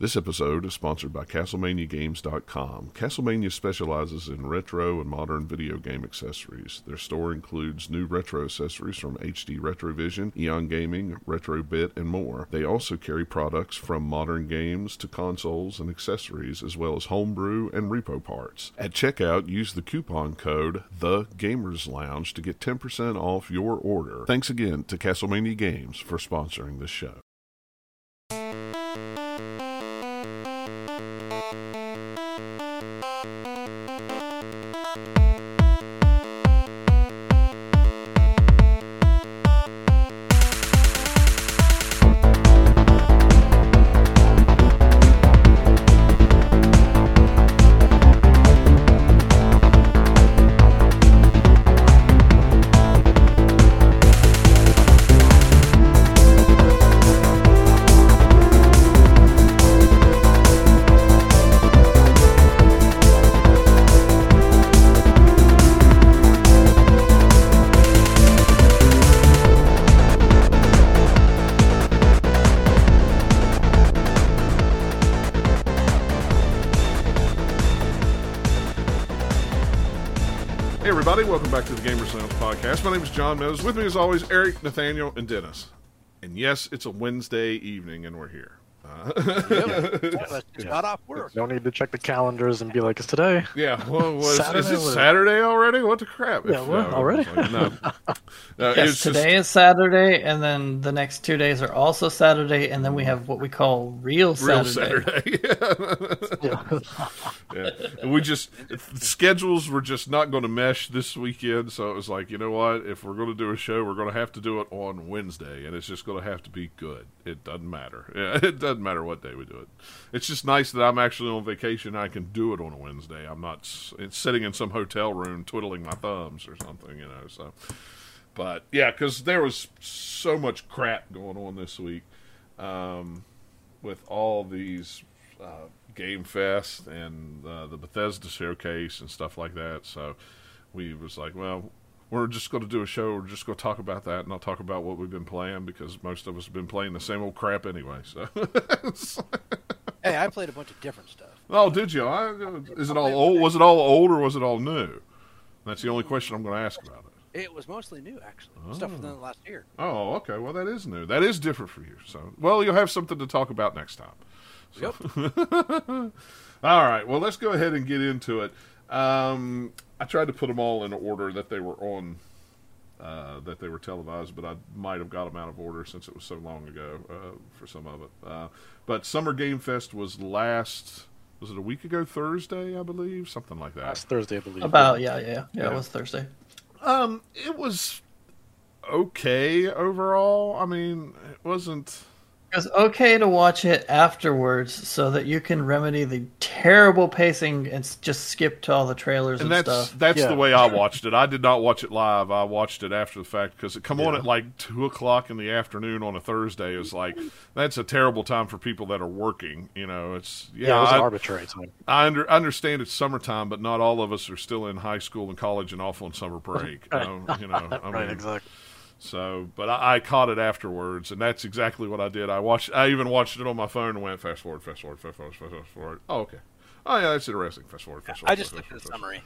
This episode is sponsored by CastlemaniaGames.com. Castlemania specializes in retro and modern video game accessories. Their store includes new retro accessories from HD Retrovision, Eon Gaming, Retrobit, and more. They also carry products from modern games to consoles and accessories, as well as homebrew and repro parts. At checkout, use the coupon code The Gamers Lounge to get 10% off your order. Thanks again to Castlemania Games for sponsoring this show. My name is John Meadows. With me, as always, Eric, Nathaniel, and Dennis. And yes, it's a Wednesday evening, and we're here. Uh, Let's just off work. No need to check the calendars and be like, it's today. yeah, well, was, is Saturday it Saturday already? What the crap? Yeah, well, no, already? like, no. No, Yes, it's today is Saturday, and then the next two days are also Saturday, and then we have what we call real just real Saturday. Saturday. Yeah. yeah. And we just schedules were just not going to mesh this weekend, so it was like, you know what? If we're going to do a show, we're going to have to do it on Wednesday, and it's just going to have to be good. It doesn't matter. Yeah, it doesn't matter what day we do it. It's just nice that I'm actually on vacation. I can do it on a Wednesday. I'm not sitting in some hotel room twiddling my thumbs or something, you know. So, but yeah, because there was so much crap going on this week um, with all these uh, Game Fest and uh, the Bethesda showcase and stuff like that. So we was like, well, we're just going to do a show. We're just going to talk about that, and I'll talk about what we've been playing because most of us have been playing the same old crap anyway. So, Hey, I played a bunch of different stuff. oh, did you? I, is it all old? Was it all old or was it all new? That's the only question I'm going to ask about it. It was mostly new, actually. Stuff from the last year. Oh, okay. Well, that is new. That is different for you. So, well, you'll have something to talk about next time. Yep. All right. Well, let's go ahead and get into it. Um, I tried to put them all in order that they were on, uh, that they were televised, but I might have got them out of order since it was so long ago uh, for some of it. Uh, but Summer Game Fest was last. Was it a week ago Thursday? I believe something like that. Last Thursday, I believe. About yeah, yeah, yeah. Yeah. It was Thursday. Um, it was okay overall. I mean, it wasn't. It was okay to watch it afterwards, so that you can remedy the terrible pacing and just skip to all the trailers And and, that's stuff. that's Yeah. the way I watched it. I did not watch it live. I watched it after the fact because it come on at like two o'clock in the afternoon on a Thursday. Is like that's a terrible time for people that are working. You know, it's yeah. Yeah, it was an I, arbitrary time. I under, understand it's summertime, but not all of us are still in high school and college and off on summer break. You know, you know I right, exactly. So, but I, I caught it afterwards, and that's exactly what I did. I watched. I even watched it on my phone and went fast forward, fast forward, fast forward, fast forward. Oh, okay. Oh yeah, that's interesting. Fast forward, fast forward. I just fast looked at the summary.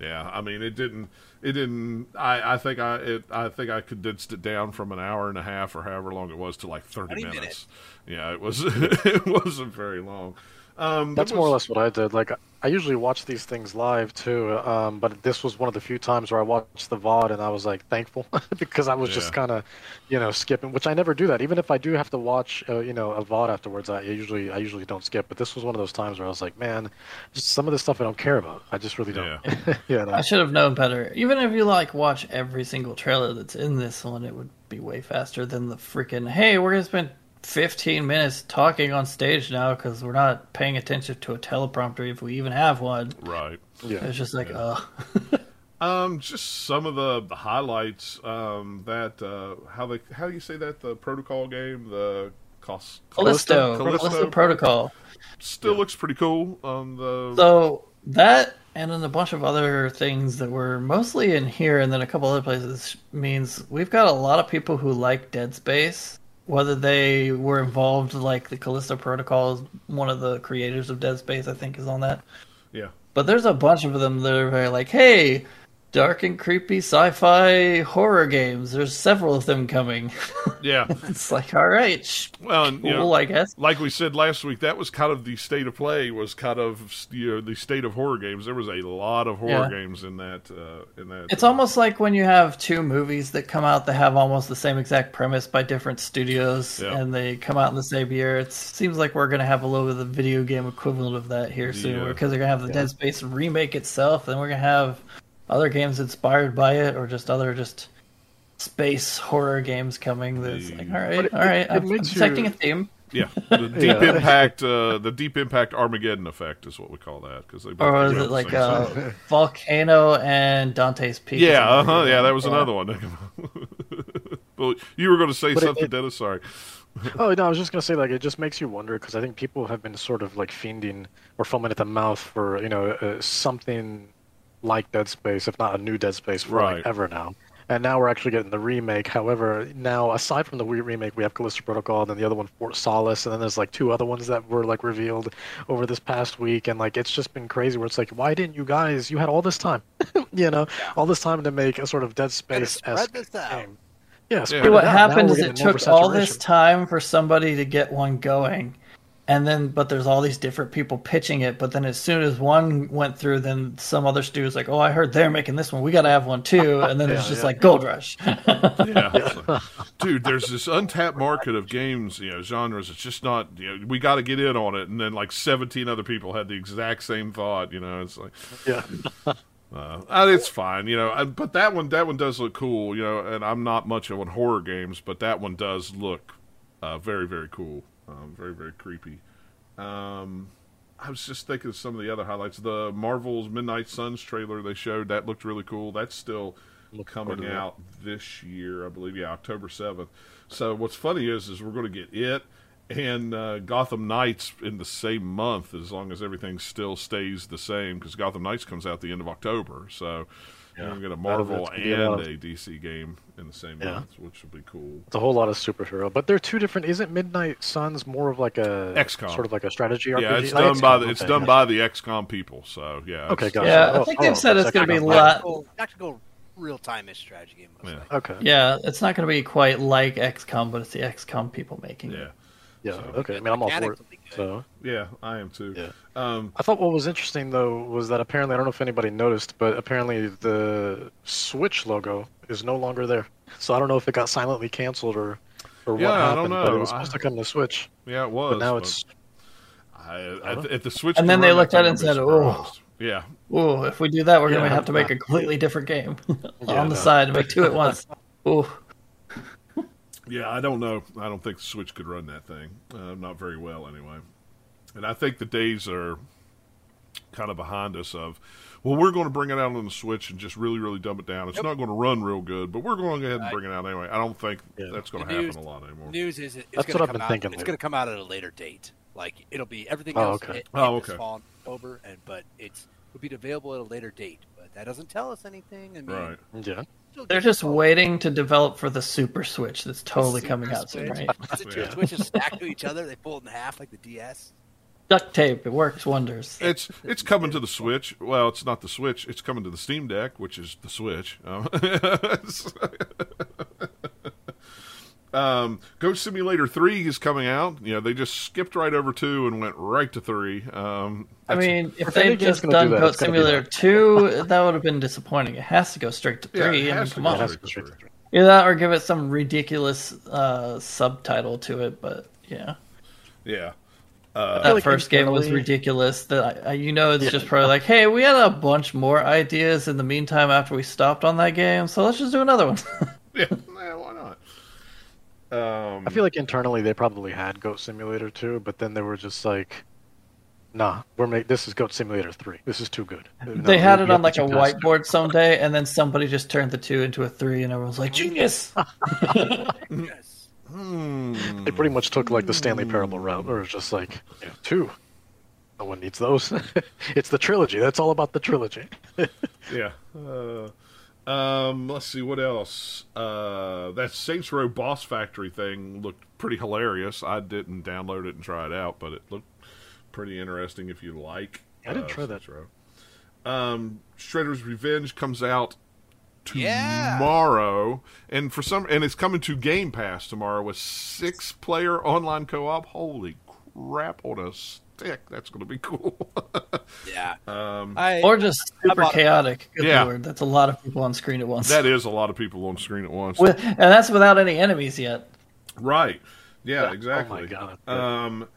Yeah, I mean, it didn't. It didn't. I. I think I. It. I think I condensed it down from an hour and a half or however long it was to like thirty minutes. minutes. Yeah, it was. it wasn't very long. Um, That's there more or less what I did. Like, I usually watch these things live too, um, but this was one of the few times where I watched the VOD and I was like thankful because I was Yeah. just kind of, you know, skipping. Which I never do that. Even if I do have to watch, uh, you know, a VOD afterwards, I usually I usually don't skip. But this was one of those times where I was like, man, just some of this stuff I don't care about. I just really don't. Yeah. no. I should have known better. Even if you like watch every single trailer that's in this one, it would be way faster than the freaking. Hey, we're gonna spend 15 minutes talking on stage now because we're not paying attention to a teleprompter if we even have one. right. yeah. It's just like, uh, Um, just some of the, the highlights. Um, that uh, how they how do you say that the protocol game the cost Callisto, Callisto, Callisto Protocol. still looks pretty cool. Um, the So that and then a bunch of other things that were mostly in here and then a couple other places means we've got a lot of people who like Dead Space whether they were involved, like the Callisto Protocol is one of the creators of Dead Space, I think, is on that. Yeah. But there's a bunch of them that are very like, hey, dark and creepy sci-fi horror games. There's several of them coming. Yeah. it's like, all right, sh- Well, and, you cool, know, I guess. like we said last week, that was kind of the state of play. Was kind of you know the state of horror games. There was a lot of horror Yeah. games in that. Uh, in that. It's uh, almost like when you have two movies that come out that have almost the same exact premise by different studios, Yeah. and they come out in the same year. It seems like we're going to have a little bit of the video game equivalent of that here soon, Yeah. because they're going to have the Dead Space remake itself, and we're going to have other games inspired by it, or just other just space horror games coming. That's like, all But right, it- all right, it I'm, I'm detecting you- a theme. yeah. The deep Yeah. impact. Uh, the deep impact Armageddon effect is what we call that because they. both Or come is it like same uh. Volcano and Dante's Peak? Yeah. uh huh. Yeah, one. that was Yeah. another one. well, you were going to say But something, it- Dennis. Sorry. Oh no, I was just gonna say like it just makes you wonder because I think people have been sort of like fiending or foaming at the mouth for you know uh, something like Dead Space, if not a new Dead Space for Right. like ever now. And now we're actually getting the remake. However, now aside from the Wii remake, we have Callisto Protocol, and then the other one Fort Solis, and then there's like two other ones that were like revealed over this past week, and like it's just been crazy. Where it's like, why didn't you guys? You had all this time, you know, all this time to make a sort of Dead Space spread this out. game. Yeah, Yeah. what it out. Now happened is it took all this time for somebody to get one going, and then but there's all these different people pitching it. But then as soon as one went through, then some other studio's like, "Oh, I heard they're making this one. We got to have one too." And then it's just yeah. like Gold Rush. Yeah. Like, Dude, there's this untapped market of games, you know, genres. It's just not, you know, we got to get in on it. And then like 17 other people had the exact same thought, you know. It's like, Yeah. uh, it's fine, you know. But that one, that one does look cool, you know. And I'm not much of on horror games, but that one does look uh, very, very cool, um, very, very creepy. Um, I was just thinking of some of the other highlights. The Marvel's Midnight Suns trailer they showed that looked really cool. That's still Look coming to that. out this year, I believe. Yeah, October seventh. So what's funny is, is we're going to get it and uh, Gotham Knights in the same month, as long as everything still stays the same, because Gotham Knights comes out the end of October. So Yeah. we're going to get a Marvel that's a and of- a DC game in the same Yeah. month, which will be cool. It's a whole lot of superhero, but they're two different. Isn't Midnight Suns more of like a XCOM. sort of like a strategy RPG? Yeah, it's Oh, done by XCOM, the it's okay, done by the XCOM people. So yeah. Okay, gotcha. Yeah, I Oh, think they've oh, said it's gonna be a lot- Tactical, tactical real-time-ish strategy game. Yeah. likely. Okay. yeah, it's not going to be quite like XCOM, but it's the XCOM people making Yeah, it. Yeah. So- Okay. I mean, I'm all for it. will be good. So yeah, I am too. Yeah. Um, I thought what was interesting though was that apparently I don't know if anybody noticed, but apparently the Switch logo is no longer there. So I don't know if it got silently canceled or or what Yeah, I happened. don't But it was supposed I- to come to the Switch, yeah, it was. but now but it's I, I, if the Switch. And then they run looked at it and I'd said, "Oh." Yeah, Ooh, if we do that, we're gonna have to make a completely different game Yeah, on the no. side, make two at once. Ooh. Yeah, I don't know. I don't think the Switch could run that thing. Uh, not very well, anyway. And I think the days are kind of behind us of, well, we're going to bring it out on the Switch and just really, really dumb it down. It's Yep. not going to run real good, but we're going to go ahead and bring it out anyway. I don't think Yeah. that's going to The happen a lot anymore. News is it- it's That's going what to I've come been out. thinking It's lately. going to come out at a later date. Like it'll be everything Oh, else. okay. It, it Oh, okay. fall in October, and but it's will be available at a later date. But that doesn't tell us anything. I mean, Right. yeah. Still They're just waiting to develop for the Super Switch that's totally Super coming out soon, Switch. right? Is it two Yeah. switches stacked to each other? They pull it in half like the DS. Duct tape, it works wonders. It's it's coming to the Switch. Well, it's not the Switch. It's coming to the Steam Deck, which is the Switch. Um, um, Goat Simulator Three is coming out. You know, they just skipped right over two and went right to three. Um, I mean, if If they'd just gonna done do that, Goat it's gonna be Simulator that. 2, that would have been disappointing. It has to go straight to 3. Yeah, it I mean, has to come go on. To Straight go to straight three. Either that or give it some ridiculous uh, subtitle to it, but yeah. yeah. that like first game was ridiculous. That I, I, you know, it's Yeah. just probably like, hey, we had a bunch more ideas in the meantime after we stopped on that game, so let's just do another one. Yeah, yeah, why not? Um, I feel like internally they probably had Goat Simulator 2, but then they were just like, "Nah, we're make this is Goat Simulator 3. This is too good." No, they had it on like a keep this." whiteboard someday, and then somebody just turned the two into a three, and everyone's like, genius. yes. hmm. They pretty much took like the Stanley Parable route, or it's just like yeah, two. No one needs those. it's the trilogy. That's all about the trilogy. Yeah. Uh, Um, let's see what else. Uh, that Saints Row Boss Factory thing looked pretty hilarious. I didn't download it and try it out, but it looked pretty interesting if you like. I didn't uh, try that. Saints Row. Um, Shredder's Revenge comes out Yeah. tomorrow, and for some, and it's coming to Game Pass tomorrow with six player online co op. Holy crap on a stick! That's going to be cool. Yeah. um, I Or just super chaotic. Good Yeah. lord, that's a lot of people on screen at once. that is a lot of people on screen at once. With, and that's without any enemies yet. Right. Yeah, Yeah. exactly. Oh my God. Um,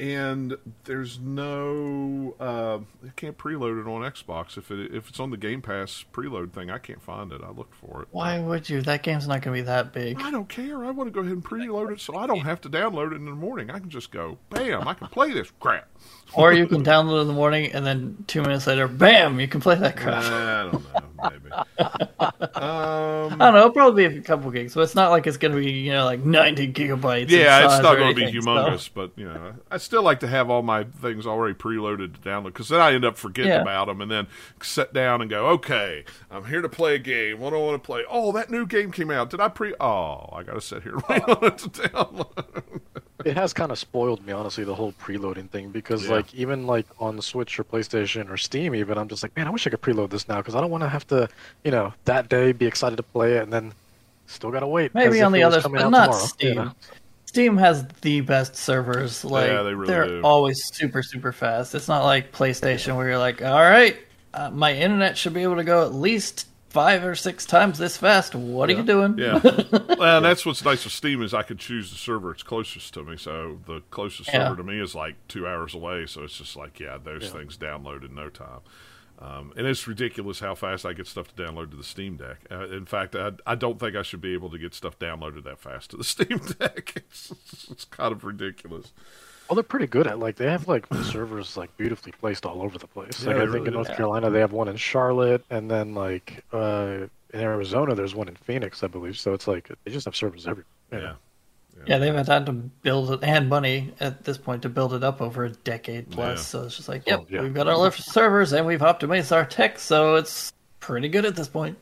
and there's no uh, I can't preload it on Xbox if it if it's on the Game Pass preload thing. I can't find it. I looked for it. Why would you? That game's not going to be that big. I don't care. I want to go ahead and preload it so I don't have to download it in the morning. I can just go, bam, I can play this crap. Or you can download it in the morning, and then two minutes later, bam, you can play that crap. I don't know, maybe. um, I don't know. It'll probably be a couple gigs, but it's not like it's going to be, you know, like 90 gigabytes. Yeah, it's not going to be anything, so- humongous, but you know, I still like to have all my things already preloaded to download because then I end up forgetting Yeah. about them and then sit down and go, okay, I'm here to play a game. What do I want to play? Oh, that new game came out. Did I pre? Oh, I got to sit here and wait on it to download. It has kind of spoiled me, honestly, the whole preloading thing. Because, Yeah. like, even like on the Switch or PlayStation or Steam, even I'm just like, man, I wish I could preload this now because I don't want to have to, you know, that day be excited to play it and then still gotta wait. Maybe on the other, coming but not tomorrow. Steam. Yeah. Steam has the best servers. Like Yeah, they really are do. always super super fast. It's not like PlayStation where you're like, all right, uh, my internet should be able to go at least five or six times this fast. What are you doing? Yeah. well, and that's what's nice with Steam is I can choose the server it's closest to me. So the closest Yeah. server to me is like two hours away. So it's just like, yeah, those Yeah. things download in no time. Um, and it's ridiculous how fast I get stuff to download to the Steam Deck. Uh, in fact, I, I don't think I should be able to get stuff downloaded that fast to the Steam Deck. It's, it's kind of ridiculous. Well, they're pretty good at like they have like servers like beautifully placed all over the place. Yeah, Like I think really in do. North Carolina they have one in Charlotte, and then like uh, in Arizona there's one in Phoenix, I believe. So it's like they just have servers everywhere. Yeah. Yeah, they've had time to build it and money at this point to build it up over a decade plus. Yeah. So it's just like, yep, Oh, yeah. we've got our servers and we've optimized our tech, so it's pretty good at this point.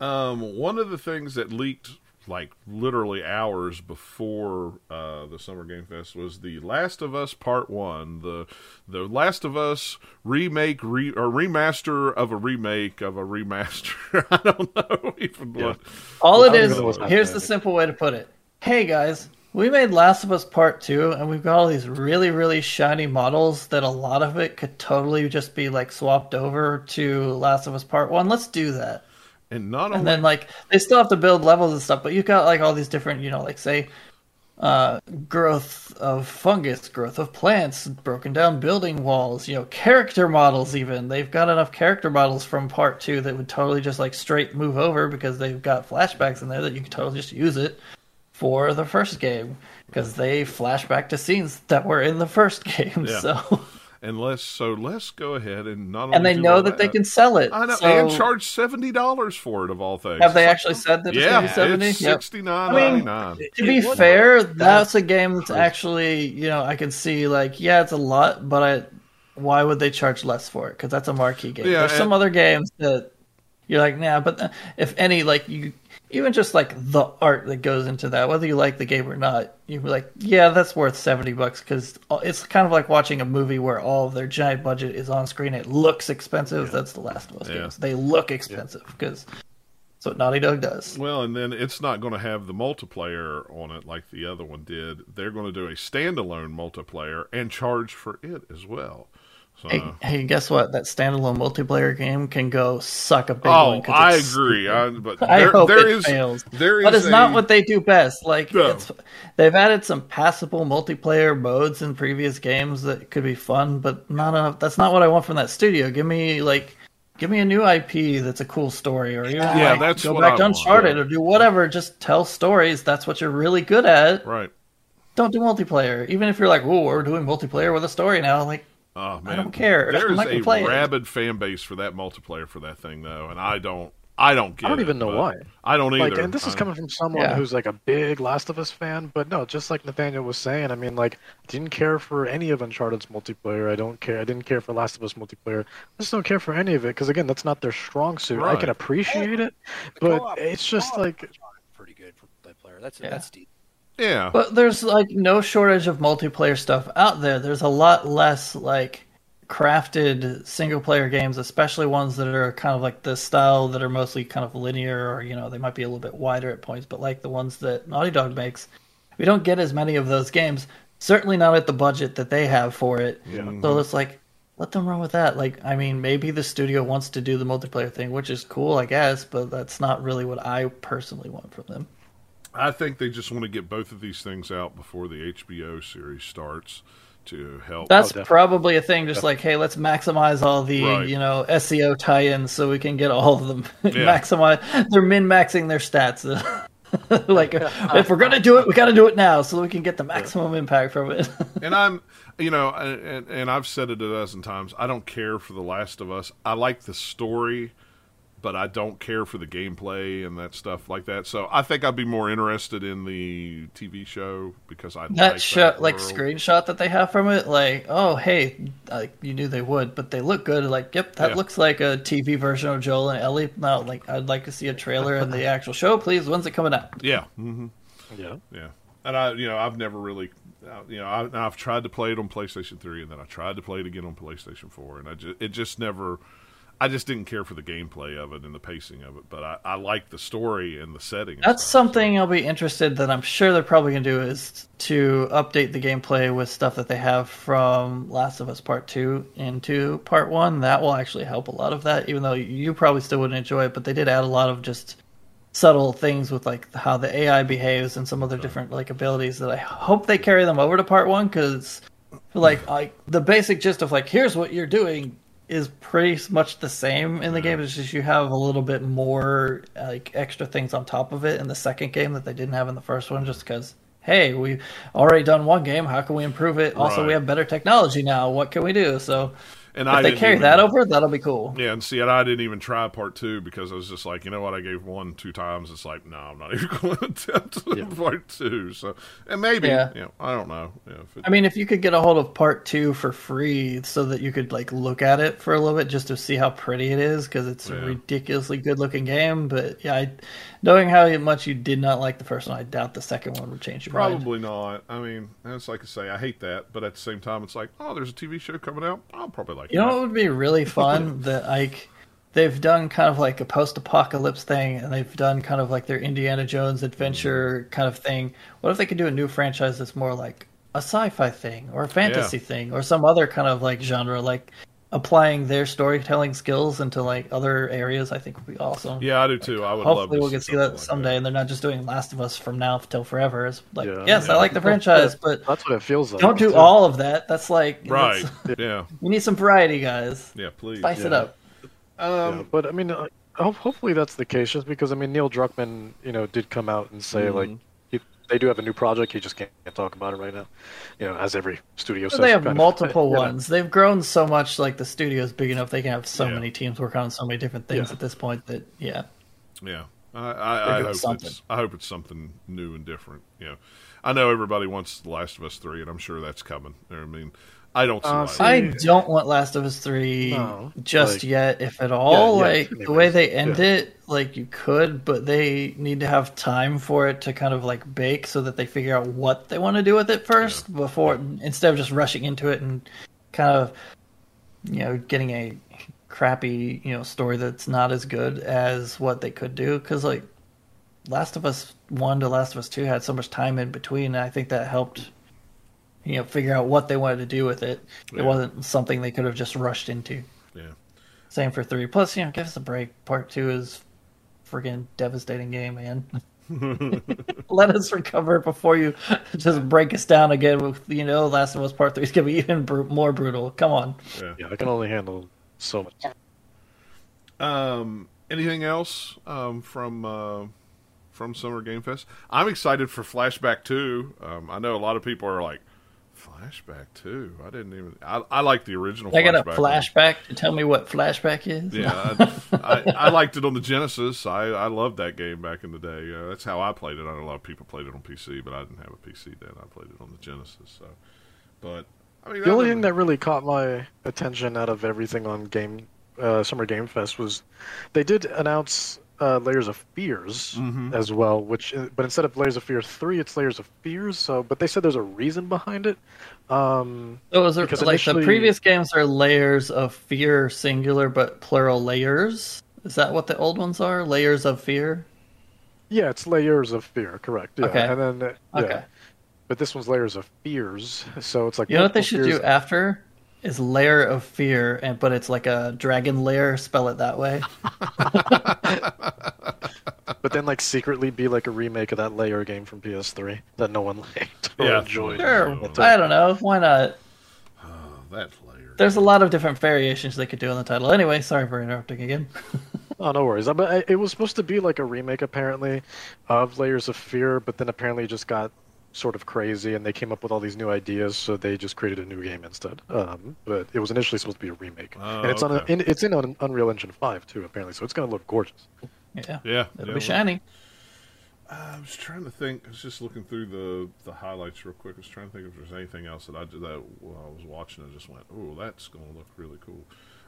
Um, one of the things that leaked like literally hours before uh, the Summer Game Fest was the Last of Us Part One, the the Last of Us remake re, or remaster of a remake of a remaster. I don't know even Yeah. what. All it is, even know what's here's the simple way to put it. Hey guys, we made Last of Us Part 2, and we've got all these really, really shiny models that a lot of it could totally just be like swapped over to Last of Us Part 1. Let's do that. And not And then like they still have to build levels and stuff, but you've got like all these different, you know, like say uh growth of fungus, growth of plants, broken down building walls, you know, character models even. They've got enough character models from part 2 that would totally just like straight move over because they've got flashbacks in there that you can totally just use it for the first game because they flash back to scenes that were in the first game. Yeah. So and let's so let's go ahead and not only and they do know all that they can sell it. I know, so and charge seventy dollars for it of all things. have they actually said that Yeah, going to be 70? it's Yep. sixty nine I mean, ninety nine. to be It was- fair, that's a game that's actually, you know, I can see like, yeah, it's a lot, but I, why would they charge less for it? Because that's a marquee game. Yeah, There's some other games that you're like, nah, but uh, if any, like you, even just like the art that goes into that, whether you like the game or not, you're like, yeah, that's worth seventy bucks because it's kind of like watching a movie where all of their giant budget is on screen. It looks expensive. That's the Last of Us Yeah. games. They look expensive because that's what Naughty Dog does. Well, and then it's not going to have the multiplayer on it like the other one did. They're going to do a standalone multiplayer and charge for it as well. So, Hey, uh, hey, guess what? That standalone multiplayer game can go suck a big one. oh, one. 'cause I agree. I, but I hope there it is- fails. there But is it's not what they do best. Like No. it's, they've added some passable multiplayer modes in previous games that could be fun, but not enough. That's not what I want from that studio. Give me like, give me a new IP that's a cool story, or even Yeah, like, that's go what back I to want, Uncharted yeah. or do whatever. Just tell stories. That's what you're really good at. right. Don't do multiplayer. Even if you're like, oh, we're doing multiplayer with a story now. Like, Oh man, I don't care. There I'm is not gonna a play it. rabid fan base for that multiplayer for that thing though, and I don't. I don't get. I don't it, even know why. I don't either. Like, and this is I- coming from someone Yeah. who's like a big Last of Us fan, but no, just like Nathaniel was saying, I mean, like, didn't care for any of Uncharted's multiplayer. I don't care. I didn't care for Last of Us multiplayer. I just don't care for any of it because again, that's not their strong suit. I can appreciate it, but it's just like, pretty good for multiplayer. That's Yeah. that's deep. Yeah. But there's like no shortage of multiplayer stuff out there. There's a lot less like crafted single player games, especially ones that are kind of like the style that are mostly kind of linear or you know, they might be a little bit wider at points, but like the ones that Naughty Dog makes. We don't get as many of those games. Certainly not at the budget that they have for it. yeah. Mm-hmm. So it's like let them run with that. Like I mean, maybe the studio wants to do the multiplayer thing, which is cool, I guess, but that's not really what I personally want from them. I think they just want to get both of these things out before the HBO series starts to help. That's oh, definitely. probably a thing. Just like, hey, let's maximize all the Right. you know SEO tie-ins so we can get all of them. Yeah. maximize. They're min maxing their stats. like, if we're gonna do it, we got to do it now so we can get the maximum impact from it. and I'm, you know, and, and I've said it a dozen times. I don't care for The Last of Us. I like the story, but I don't care for the gameplay and that stuff like that. So I think I'd be more interested in the TV show because I that like show, that like world. screenshot that they have from it, like, oh hey, like you knew they would, but they look good. Like, yep, that Yeah. looks like a TV version of Joel and Ellie. No, like I'd like to see a trailer and the actual show, please. When's it coming out? Yeah. mm-hmm. yeah. Yeah, and I, you know, I've never really, uh, you know, I, I've tried to play it on PlayStation Three, and then I tried to play it again on PlayStation Four, and I just, it just never, I just didn't care for the gameplay of it and the pacing of it, but I, I like the story and the setting. That's stuff, something I'll be interested that I'm sure they're probably going to do is to update the gameplay with stuff that they have from Last of Us Part 2 into Part 1. That will actually help a lot of that, even though you probably still wouldn't enjoy it, but they did add a lot of just subtle things with like how the AI behaves and some other different like abilities that I hope they carry them over to Part 1 cuz like like the basic gist of like here's what you're doing is pretty much the same in the game. It's just you have a little bit more like extra things on top of it in the second game that they didn't have in the first one. Just because, hey, we've already done one game. How can we improve it? Also, Right. we have better technology now. What can we do? So and if I they carry even- that over, that'll be cool. Yeah, and see, and I didn't even try part two because I was just like, you know what? I gave one two times. It's like, no, I'm not even going to attempt Yeah. part two. So, and maybe, Yeah. you know, I don't know. Yeah, if it, I mean, if you could get a hold of part two for free so that you could like look at it for a little bit just to see how pretty it is because it's Yeah. a ridiculously good looking game. But yeah, I, knowing how much you did not like the first one, I doubt the second one would change your mind. Probably not. I mean, it's like I say, I hate that, but at the same time, it's like, oh, there's a TV show coming out. I'll probably like You know that. what would be really fun? that like they've done kind of like a post-apocalypse thing, and they've done kind of like their Indiana Jones adventure mm-hmm. kind of thing. What if they could do a new franchise that's more like a sci-fi thing or a fantasy thing or some other kind of like genre, like applying their storytelling skills into like other areas? I think would be awesome. Yeah, I do too. I would love. Hopefully, to we'll get to see that like someday, and they're not just doing Last of Us from now till forever. It's like, Yeah. yes, I like the franchise, but That's what it feels like. don't do too. all of that. That's like Right. that's- yeah. We need some variety, guys. Yeah. Please. Spice it up. Um. Yeah, but I mean, uh, hopefully that's the case, just because I mean Neil Druckmann, you know, did come out and say like Mhm. he, they do have a new project. He just can't, can't talk about it right now. You know, as every studio says. they have kind of. multiple Yeah. ones. They've grown so much. Like the studio is big enough, they can have so Yeah. many teams working on so many different things Yeah. at this point. That yeah, Yeah, I, I, I hope something. it's I hope it's something new and different. You know, I know everybody wants The Last of Us three, and I'm sure that's coming. I mean, I don't see Uh, why. see- I don't want Last of Us three No, just like- yet, if at all. Yeah, yeah, like the way they end yeah. it, like you could, but they need to have time for it to kind of like bake, so that they figure out what they want to do with it first before instead of just rushing into it and kind of you know getting a crappy you know story that's not as good as what they could do because like last of us 1 to last of us 2 had so much time in between and i think that helped you know figure out what they wanted to do with it Yeah. it wasn't something they could have just rushed into yeah, same for 3 plus you know give us a break part 2 is friggin' devastating game man let us recover before you just break us down again with you know last of us part 3 is gonna be even bru- more brutal come on yeah. Yeah, I can only handle so much. Um, anything else um, from uh, from Summer Game Fest? I'm excited for Flashback Two. Um, I know a lot of people are like, Flashback too. I didn't even. I, I like the original. I got a flashback. flashback to tell me what flashback is. Yeah, I, I, I liked it on the Genesis. I, I loved that game back in the day. Uh, that's how I played it. I know a lot of people played it on PC, but I didn't have a PC then. I played it on the Genesis. So, but I mean, The only thing that really caught my attention out of everything on Game uh, Summer Game Fest was they did announce uh, Layers of Fears Mhm. as well, which uh, but instead of Layers of fear three, it's Layers of Fears. So, but they said there's a reason behind it. Um, So is it Because like initially- the previous games are layers of fear, singular but plural layers? Is that what the old ones are? Layers of fear. yeah, it's Layers of Fear, correct? Yeah, Okay. and then uh, yeah. Okay. But this one's Layers of Fears, so it's like You know what they should fears- do after is layer of fear, and but it's like a dragon layer. Spell it that way. But then like secretly be like a remake of that Layer game from PS3 that no one liked or Yeah. enjoyed. Sure, That's I don't know. Why not? oh, that layer. There's a lot of different variations they could do on the title. Anyway, sorry for interrupting again. Oh, no worries. Uh, But I- it was supposed to be like a remake, apparently, of Layers of Fear, but then apparently it just got sort of crazy, and they came up with all these new ideas, so they just created a new game instead. Um, but it was initially supposed to be a remake, Oh, and it's on a, in, it's in on Unreal Engine Five too, apparently. So it's gonna look gorgeous. Yeah, yeah, it'll yeah, be shiny. I was trying to think. I was just looking through the the highlights real quick. I was trying to think if there's anything else that I did that while I was watching. I just went, "Oh, that's going to look really cool."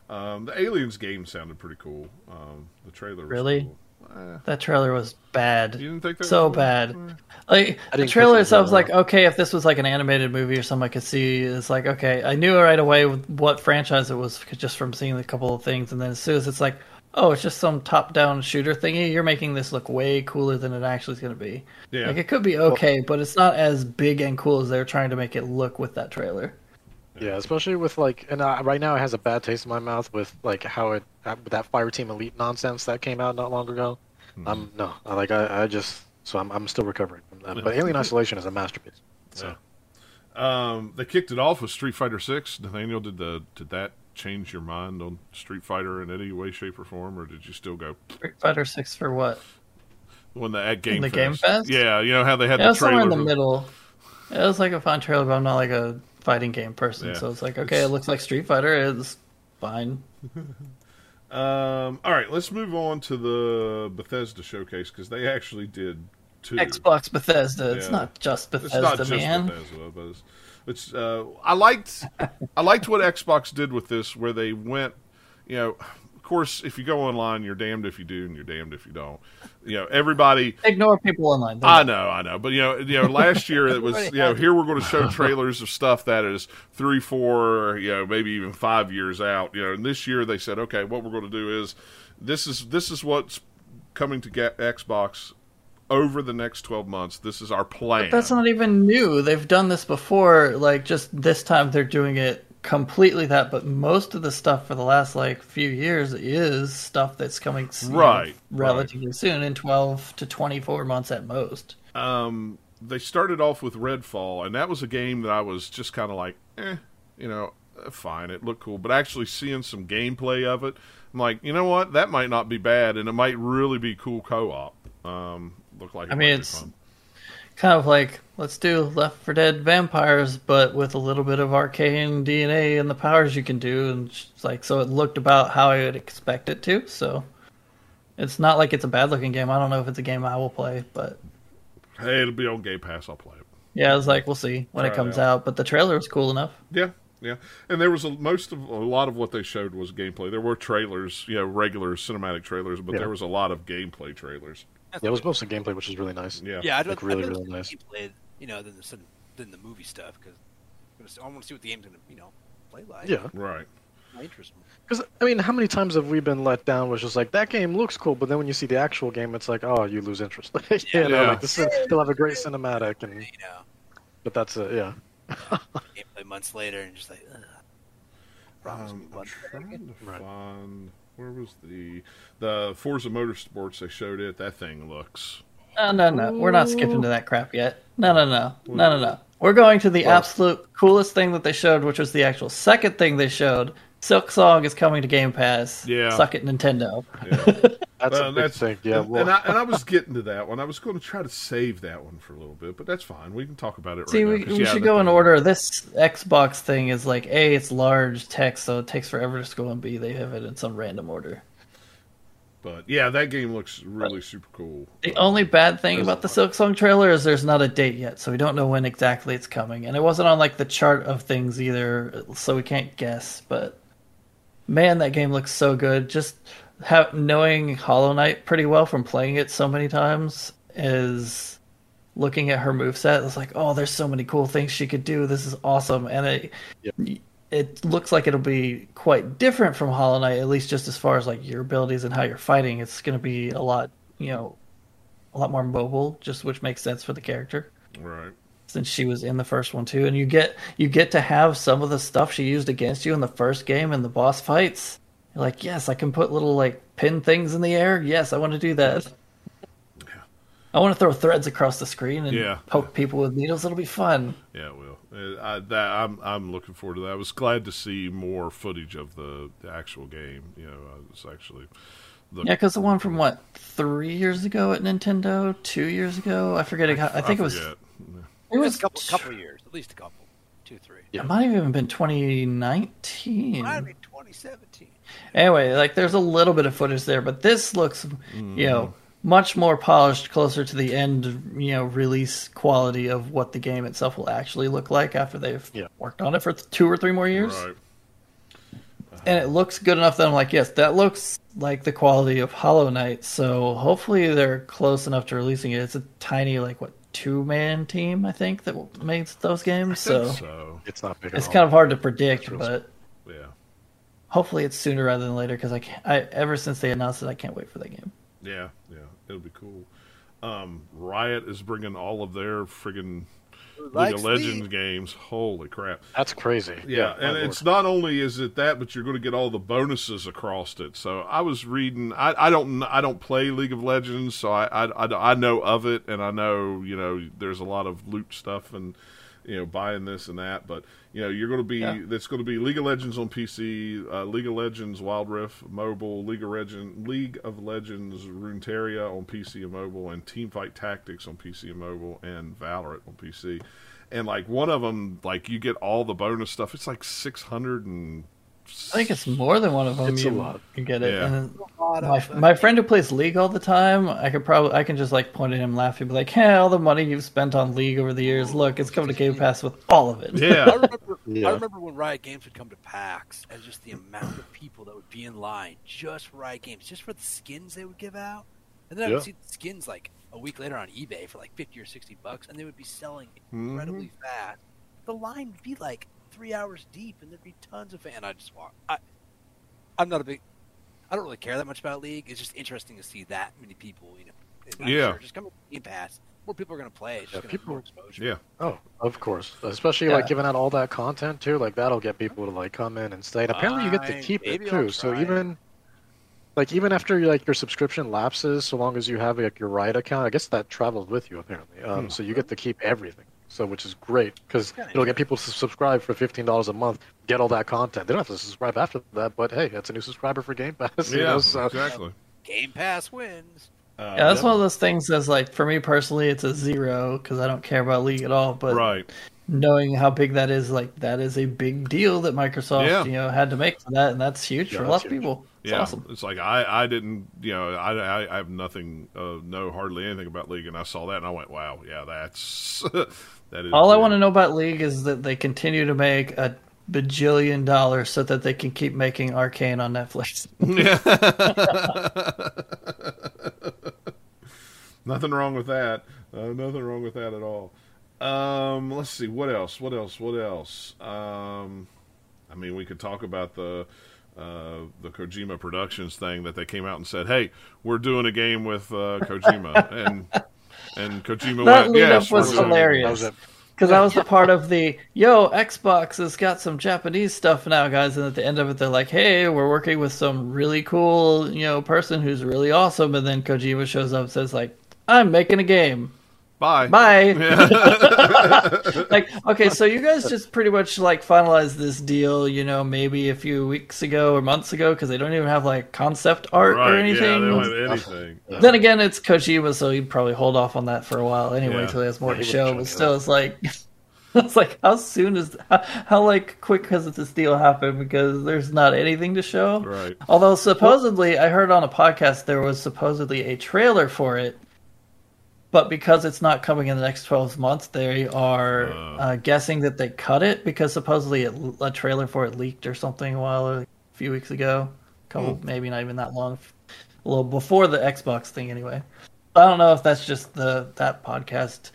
Um, the Aliens game sounded pretty cool. Um, the trailer was Really? cool. Eh, That trailer was bad. you didn't think that So was cool? bad. Like I the trailer itself was like, okay, if this was like an animated movie or something I could see, it's like, okay, I knew right away what franchise it was just from seeing a couple of things, and then as soon as it's like, oh, it's just some top-down shooter thingy, you're making this look way cooler than it actually is going to be. Yeah. Like it could be okay, but it's not as big and cool as they're trying to make it look with that trailer. Yeah, especially with like, and uh, right now it has a bad taste in my mouth with like how it that, with that Fireteam Elite nonsense that came out not long ago. Mm-hmm. Um, no, I- like I, I just so I'm I'm still recovering from that. But Alien Isolation is a masterpiece. So. Um, they kicked it off with Street Fighter Six. Nathaniel, did the did that change your mind on Street Fighter in any way, shape, or form, or did you still go Street Fighter Six for what? when the at Game the Fest? Game Fest? Yeah, you know how they had It the was somewhere in the middle. It was like a fun trailer, but I'm not like a fighting game person, Yeah. so it's like, okay, it looks like Street Fighter. It's fine. Um, all right, let's move on to the Bethesda showcase because they actually did two. Xbox Bethesda. It's not just It's Bethesda, not just man. Bethesda, but it's, it's uh, I liked I liked what Xbox did with this, where they went, you know. Of course, if you go online, you're damned if you do and you're damned if you don't. You know, everybody Ignore people online. I know, I know, but you know, you know, last year it was, you know, here we're going to show trailers of stuff that is three, four, you know, maybe even five years out. You know, and this year they said, okay, what we're going to do is this is this is what's coming to get Xbox over the next twelve months. This is our plan. That's not even new. They've done this before. Like just this time, they're doing it completely that. But most of the stuff for the last like few years is stuff that's coming Right, relatively soon, in twelve to twenty four months at most. um, they started off with Redfall, and that was a game that I was just kind of like, eh, you know, uh, fine, it looked cool. But actually seeing some gameplay of it, I'm like, you know what, that might not be bad, and it might really be cool co-op. Um, look like I mean, it's-. Kind of like let's do Left 4 Dead vampires, but with a little bit of Arkane DNA and the powers you can do, and it's like so it looked about how I would expect it to. So it's not like it's a bad looking game. I don't know if it's a game I will play, but Hey, it'll be on Game Pass. I'll play it. yeah, I was like, we'll see when Try it it comes out. out. But the trailer was cool enough. Yeah, yeah. And there was a most of a lot of what they showed was gameplay. There were trailers, you know, regular cinematic trailers, but Yeah. there was a lot of gameplay trailers. Yeah, it was mostly gameplay, which is really nice. Yeah, Yeah, I'd, Like, I'd really, really see nice. the gameplay, you know, than the than the movie stuff because I want to see what the game's gonna, you know, play like. Yeah, right. interest. because I mean, how many times have we been let down? Was just like that game looks cool, but then when you see the actual game, it's like, oh, you lose interest. you know, Yeah. like this is, they'll have a great cinematic, and You know, but that's it. Yeah. gameplay months later and just like, ugh. Um, I'm trying to Right. Where was the the Forza Motorsports they showed it. That thing looks No, no, no. We're not skipping to that crap yet. No, no, no. No, no, no. We're going to the absolute coolest thing that they showed, which was the actual second thing they showed. Silksong is coming to Game Pass. Yeah. Suck it, Nintendo. yeah. That's Well, a big thing. Yeah, and, well, and, I, and I was getting to that one. I was going to try to save that one for a little bit, but that's fine. We can talk about it. See, right we, now, 'cause, we yeah, should go in thing- order. This Xbox thing is like A, it's large text, so it takes forever to scroll, and B, they have it in some random order. But yeah, that game looks really super cool. The only bad thing about the lot. Silksong trailer is there's not a date yet, so we don't know when exactly it's coming, and it wasn't on like the chart of things either, so we can't guess. But man, that game looks so good. Just ha- knowing Hollow Knight pretty well from playing it so many times is looking at her moveset. It's like, oh, there's so many cool things she could do. This is awesome, and it it looks like it'll be quite different from Hollow Knight, at least just as far as like your abilities and how you're fighting. It's going to be a lot, you know, a lot more mobile, just which makes sense for the character Right. since she was in the first one too. And you get you get to have some of the stuff she used against you in the first game in the boss fights. You're like, yes, I can put little like pin things in the air. Yes, I want to do that. I want to throw threads across the screen and Yeah. poke people with needles. It'll be fun. Yeah, it will. Uh, I, that I'm I'm looking forward to that. I was glad to see more footage of the, the actual game. You know, I was actually. Yeah, because the one from what three years ago at Nintendo, two years ago, I forget. how, I think it was. forget. It It was a couple, couple years, at least a couple, two, three. Yeah. It might have even been 2019. Might have been 2017. Anyway, like there's a little bit of footage there, but this looks, you know, much more polished, closer to the end, you know, release quality of what the game itself will actually look like after they've Yeah. worked on it for two or three more years. Right. And it looks good enough that I'm like, yes, that looks like the quality of Hollow Knight. So hopefully they're close enough to releasing it. It's a tiny, like what two man team, I think, that makes those games. So So it's not big. at it's all. kind of hard to predict, Feels- but yeah. Hopefully it's sooner rather than later because I, can't- I ever since they announced it, I can't wait for that game. Yeah, yeah, it'll be cool. Um, Riot is bringing all of their friggin' League of Legends League. games. Holy crap! That's crazy. Yeah, my and lord. it's not only is it that, but you're going to get all the bonuses across it. So I was reading. I, I don't I don't play League of Legends, so I, I I I know of it, and I know you know there's a lot of loot stuff and you know buying this and that. But you know you're going to be Yeah. that's going to be League of Legends on PC, uh, League of Legends Wild Rift mobile, League of Legends League of Legends Runeterra on PC and mobile, and Teamfight Tactics on PC and mobile, and Valorant on PC and like one of them like you get all the bonus stuff it's like 600 and I think it's more than one of them. It's a you lot. can get it. Yeah. And A lot my, of- my friend who plays League all the time, I could probably I can just like point at him, laugh, and be like, "Hey, all the money you've spent on League over the years, oh, look, it's coming to Game Pass with all of it." I yeah remember, Yeah. I remember when Riot Games would come to PAX and just the amount of people that would be in line just for Riot Games, just for the skins they would give out. And then I Yeah. would see the skins like a week later on eBay for like 50 or 60 bucks, and they would be selling mm-hmm. incredibly fast. The line would be like three hours deep, and there'd be tons of fans. I just walk. I, I'm not a big. I don't really care that much about League. It's just interesting to see that many people, you know. Yeah. sure just come to Game Pass. More people are going to play. It's Yeah, going to people- more exposure. yeah Oh, of course. Especially Yeah. like giving out all that content too. Like that'll get people to like come in and stay. And apparently you get to keep maybe it too. So even like even after like your subscription lapses, so long as you have like your Riot account, I guess that travels with you apparently. Um, Hmm. So you get to keep everything. So which is great because Yeah, it'll yeah. get people to subscribe for fifteen dollars a month, get all that content. They don't have to subscribe after that, but hey, that's a new subscriber for Game Pass. yeah know, so exactly Game Pass wins. uh, Yeah, that's one of those things that's like for me personally, it's a zero because I don't care about League at all. But right knowing how big that is, like that is a big deal that Microsoft, Yeah. you know, had to make for that, and that's huge Yeah, for a that's lot of people. It's yeah awesome. it's like i i didn't you know i i, I have nothing uh know hardly anything about league and i saw that and i went wow yeah that's that is All I want to know about League is that they continue to make a bajillion dollars so that they can keep making Arcane on Netflix. nothing wrong with that. Uh, nothing wrong with that at all. Um, let's see what else. What else? What else? Um, I mean, we could talk about the uh, the Kojima Productions thing that they came out and said, "Hey, we're doing a game with uh, Kojima," and and Kojima That went, lead "Yes, up was we're doing it." hilarious. That was it. Because that was the part of the yo Xbox has got some Japanese stuff now, guys, and at the end of it, they're like, "Hey, we're working with some really cool, you know, person who's really awesome." And then Kojima shows up, and says like, "I'm making a game." Bye. Bye. like, okay, so you guys just pretty much like finalized this deal, you know, maybe a few weeks ago or months ago because they don't even have like concept art Right, or yeah, they anything. don't have anything. then again, it's Kojima, so he'd probably hold off on that for a while anyway Yeah. until he has more Yeah, to show. But still, it's like, it's like how soon is how, how like quick has this deal happened? Because there's not anything to show. Right. Although supposedly, I heard on a podcast there was supposedly a trailer for it, but because it's not coming in the next twelve months, they are Uh. uh, guessing that they cut it because supposedly it, a trailer for it leaked or something a while a few weeks ago, couple maybe not even that long, a little before the Xbox thing anyway. I don't know if that's just the that podcast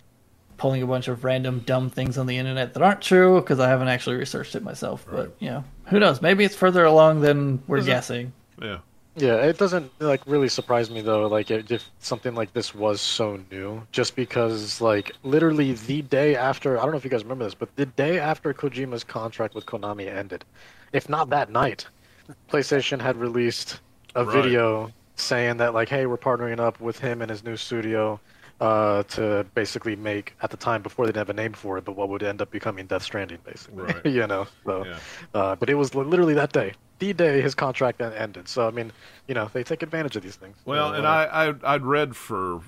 pulling a bunch of random dumb things on the internet that aren't true because I haven't actually researched it myself. Right. But you know, who knows? Maybe it's further along than we're Is it- guessing. Yeah. Yeah, it doesn't like really surprise me though. Like if if something like this was so new, just because like literally the day after, I don't know if you guys remember this, but the day after Kojima's contract with Konami ended, if not that night, PlayStation had released a Right. video saying that like, hey, we're partnering up with him and his new studio. Uh, to basically make at the time before they didn't have a name for it, but what would end up becoming Death Stranding, basically. Right. you know. So, Yeah. uh, but it was literally that day, the day his contract ended. So I mean, you know, they take advantage of these things. Well, and I, I I'd read for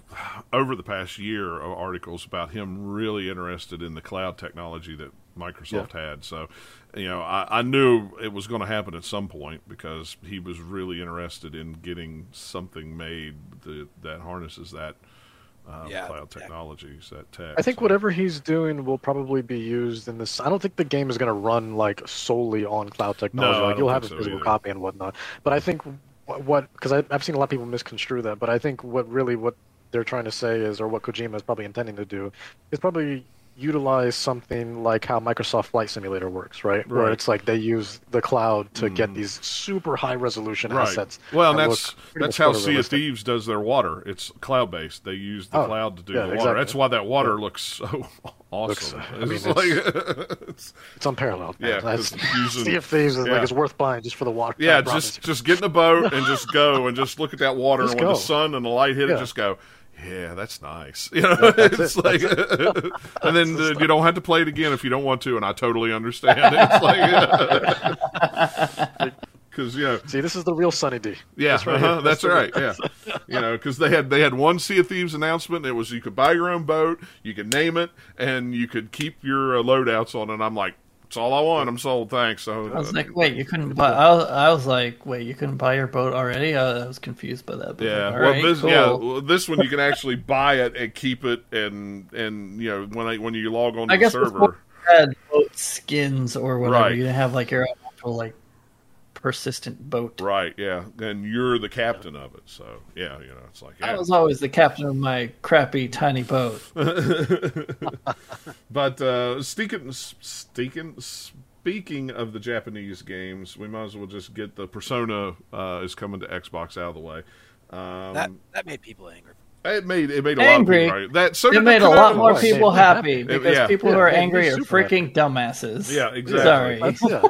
over the past year articles about him really interested in the cloud technology that Microsoft had. So, you know, I, I knew it was going to happen at some point because he was really interested in getting something made that, that harnesses that um, Yeah, cloud yeah. technologies, that tech. I think So- whatever he's doing will probably be used in this. I don't think the game is going to run like solely on cloud technology. No, like you'll have a so physical either. copy and whatnot. But I think what because I've seen a lot of people misconstrue that. But I think what really what they're trying to say is, or what Kojima is probably intending to do, is probably utilize something like how Microsoft Flight Simulator works, right? Where Right. it's like they use the cloud to get hmm. these super high resolution Right. assets. Well, that's that's how Sea of. Thieves does their water. It's cloud based. They use the Oh, cloud to do yeah, the water. exactly. That's why that water looks so awesome. I mean, it's like it's, It's unparalleled. Man. Yeah, That's, using- sea of Thieves is yeah. like it's worth buying just for the water. yeah, just just get in a boat and just go and just look at that water and when the sun and the light hit it, just go. Yeah, that's nice. You know, it's it, like, and then uh, you don't have to play it again if you don't want to, and I totally understand. It's like, because you know, See, this is the real Sunny D. Yeah, That's right. uh-huh, that's right. Yeah, you know, because they had they had one Sea of Thieves announcement. And it was you could buy your own boat, you could name it, and you could keep your uh, loadouts on. And I'm like, it's all I want. I'm sold. Thanks. So I was uh, like, wait, you couldn't buy. I was, I was like, wait, you couldn't buy your boat already? I, was confused by that. But yeah, like, well, right, this cool. yeah, well, this one you can actually buy it and keep it, and and you know when I, when you log on to I the server, you had boat skins or whatever. Right. You have like your actual like persistent boat. right? Yeah, and you're the captain of it. So yeah, you know, it's like I was always the captain of my crappy tiny boat. But uh, speaking, speaking, speaking of the Japanese games, we might as well just get the Persona uh, is coming to Xbox out of the way. Um, That that made people angry. It made it made a Angry. lot of people. That so It made a lot more one. It people happy happy. because Yeah. people who are it made me angry are super freaking dumbasses. Yeah, exactly. Sorry. That's, yeah.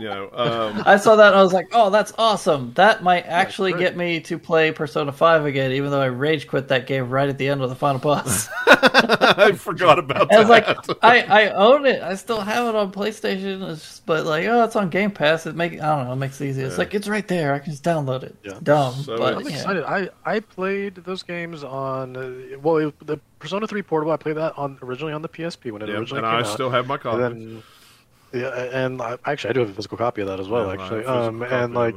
You know, um, I saw that and I was like, "Oh, that's awesome! That might actually get me to play Persona Five again." Even though I rage quit that game right at the end of the final boss. I forgot about that. I was like. I, I own it. I still have it on PlayStation. It's just, but like, oh, it's on Game Pass. It make I don't know. It makes it easy. It's Yeah. like it's right there. I can just download it. It's Yeah. dumb, So but I'm Yeah. excited. I, I played those games on uh, well it, the Persona 3 Portable. I played that on originally on the PSP when it Yeah, originally and came I out. still have my copy. and then yeah, and I, actually I do have a physical copy of that as well. Yeah, actually, um, and like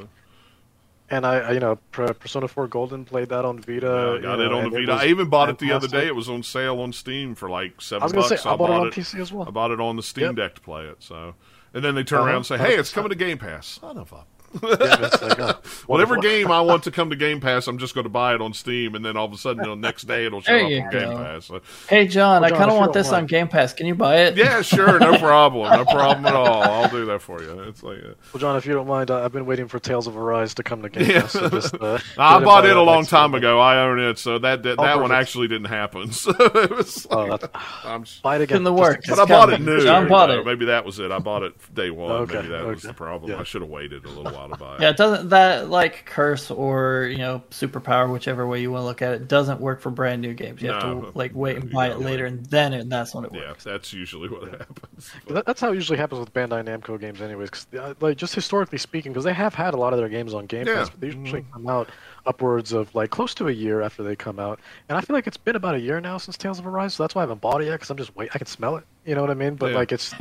and I, I you know Persona 4 Golden played that on Vita. Yeah, I got know, it on the Vita. I even bought it the other day. It was on sale on Steam for like seven I was bucks. say I bought it on it. PC as well. I bought it on the Steam Yep. Deck to play it. So, and then they turn Uh-huh. around and say, "Hey, it's coming to Game Pass." Son of a Yeah, like, uh, Whatever game I want to come to Game Pass, I'm just going to buy it on Steam, and then all of a sudden, the next day, it'll show There up you on Game go. Pass. So, hey, John, Well, I kind of want don't this on mind. Game Pass. Can you buy it? yeah, sure, no problem, no problem at all. I'll do that for you. It's like, uh, Well, John, if you don't mind, uh, I've been waiting for Tales of Arise to come to Game Yeah. Pass. So just, uh, I bought it a long time week. ago. I own it, so that that, Oh, that one actually didn't happen. So it was Oh, like, that's, I'm, s- buy it again. in the just works. but I bought it new. John bought you know, it. Maybe that was it. I bought it day one. Okay, Maybe that was the problem. Yeah. I should have waited a little while while to buy. Yeah, it doesn't that like curse or you know superpower, whichever way you want to look at it, doesn't work for brand new games. You have to like wait and buy it later, wait. and then it, that's when it works. Yeah, that's usually what happens. But- that's how it usually happens with Bandai Namco games, anyways. 'cause, uh, like just historically speaking, because they have had a lot of their games on Game Yeah. Pass, but they usually come out upwards of like close to a year after they come out. And I feel like it's been about a year now since Tales of Arise, so that's why I haven't bought it yet. Because I'm just wait, I can smell it. You know what I mean? But Yeah. like, it's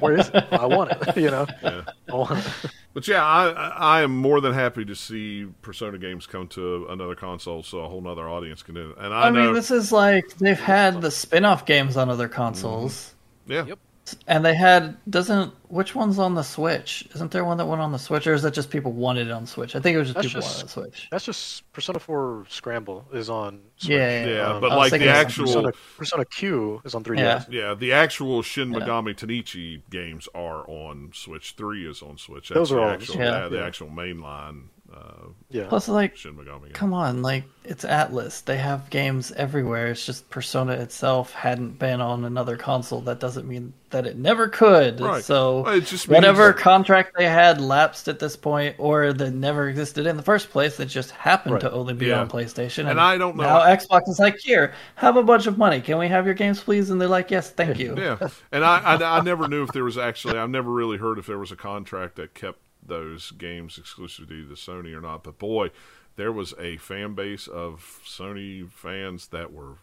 where is it? I want it. You know, yeah. I want it. But yeah, I I I am more than happy to see Persona games come to another console, so a whole nother audience can do it. And I, I, know, mean, this is like they've had the spin-off games on other consoles, mm-hmm. yeah, Yep. And they had doesn't which one's on the Switch? Isn't there one that went on the Switch, or is that just people wanted it on Switch? I think it was just That's people just- wanted it on Switch. That's just Persona 4 Scramble is on. Switch. Yeah, yeah. Um, but like the actual, Persona, Persona Q is on 3DS. Yeah. yeah, the actual Shin Yeah. Megami Tensei games are on Switch. Three is on Switch. That's Those are the all on actual, Switch. yeah, the Yeah. actual mainline uh, Yeah. Plus, like, Shin Megami. Come on, like it's Atlus. They have games everywhere. It's just Persona itself hadn't been on another console. That doesn't mean that it never could. Right. So Well, it just means- whatever contract they had lapsed at this point, or that never existed in the first place, that just happened Right. to only be Yeah. on PlayStation. And I don't know- Now Xbox is like, here, have a bunch of money. Can we have your games, please? And they're like, yes, thank you. Yeah, and I, I I never knew if there was actually I've never really heard if there was a contract that kept those games exclusivity to Sony or not. But boy, there was a fan base of Sony fans that were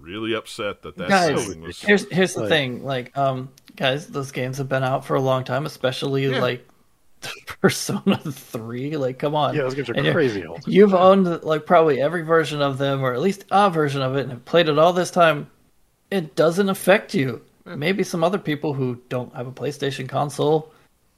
really upset that that Guys, was. Here's here's the Like- thing, like, um, guys, those games have been out for a long time, especially Yeah. like Persona Three. Like, come on, Yeah, those games are And you're- crazy old. You've owned like probably every version of them, or at least a version of it, and have played it all this time. It doesn't affect you. Maybe some other people who don't have a PlayStation console,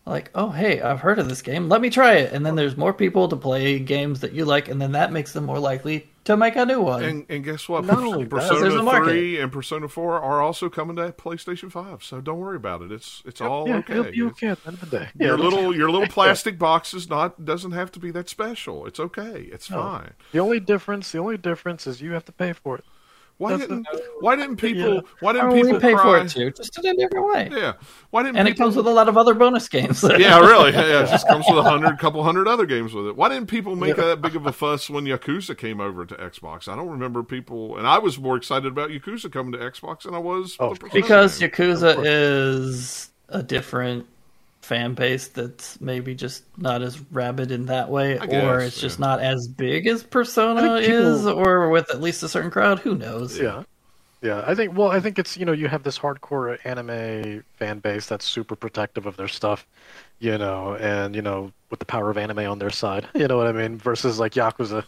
like, oh hey, I've heard of this game, let me try it. And then there's more people to play games that you like, and then that makes them more likely to make a new one. And, and guess what? Not only that- There's Persona a market. Three and Persona Four are also coming to PlayStation Five, so don't worry about it. It's it's all yeah, okay. It'll be okay at the end of the day. Yeah, Your little your little plastic box is not doesn't have to be that special. It's okay. It's No. fine. The only difference, the only difference is you have to pay for it. Why That's didn't Why didn't people Yeah. Why didn't oh, people we pay cry? for it too, just do it a different way. Yeah. Why didn't And it comes with a lot of other bonus games. Yeah, really. Yeah, it just comes with a hundred, couple hundred other games with it. Why didn't people make that big of a fuss when Yakuza came over to Xbox? I don't remember people, and I was more excited about Yakuza coming to Xbox than I was Oh, the because game. Yakuza is a different fan base that's maybe just not as rabid in that way, I or guess, it's just not as big as Persona people- is, or with at least a certain crowd. Who knows? Yeah. Yeah, I think well, I think it's you know, you have this hardcore anime fan base that's super protective of their stuff, you know, and you know, with the power of anime on their side. You know what I mean? Versus like Yakuza.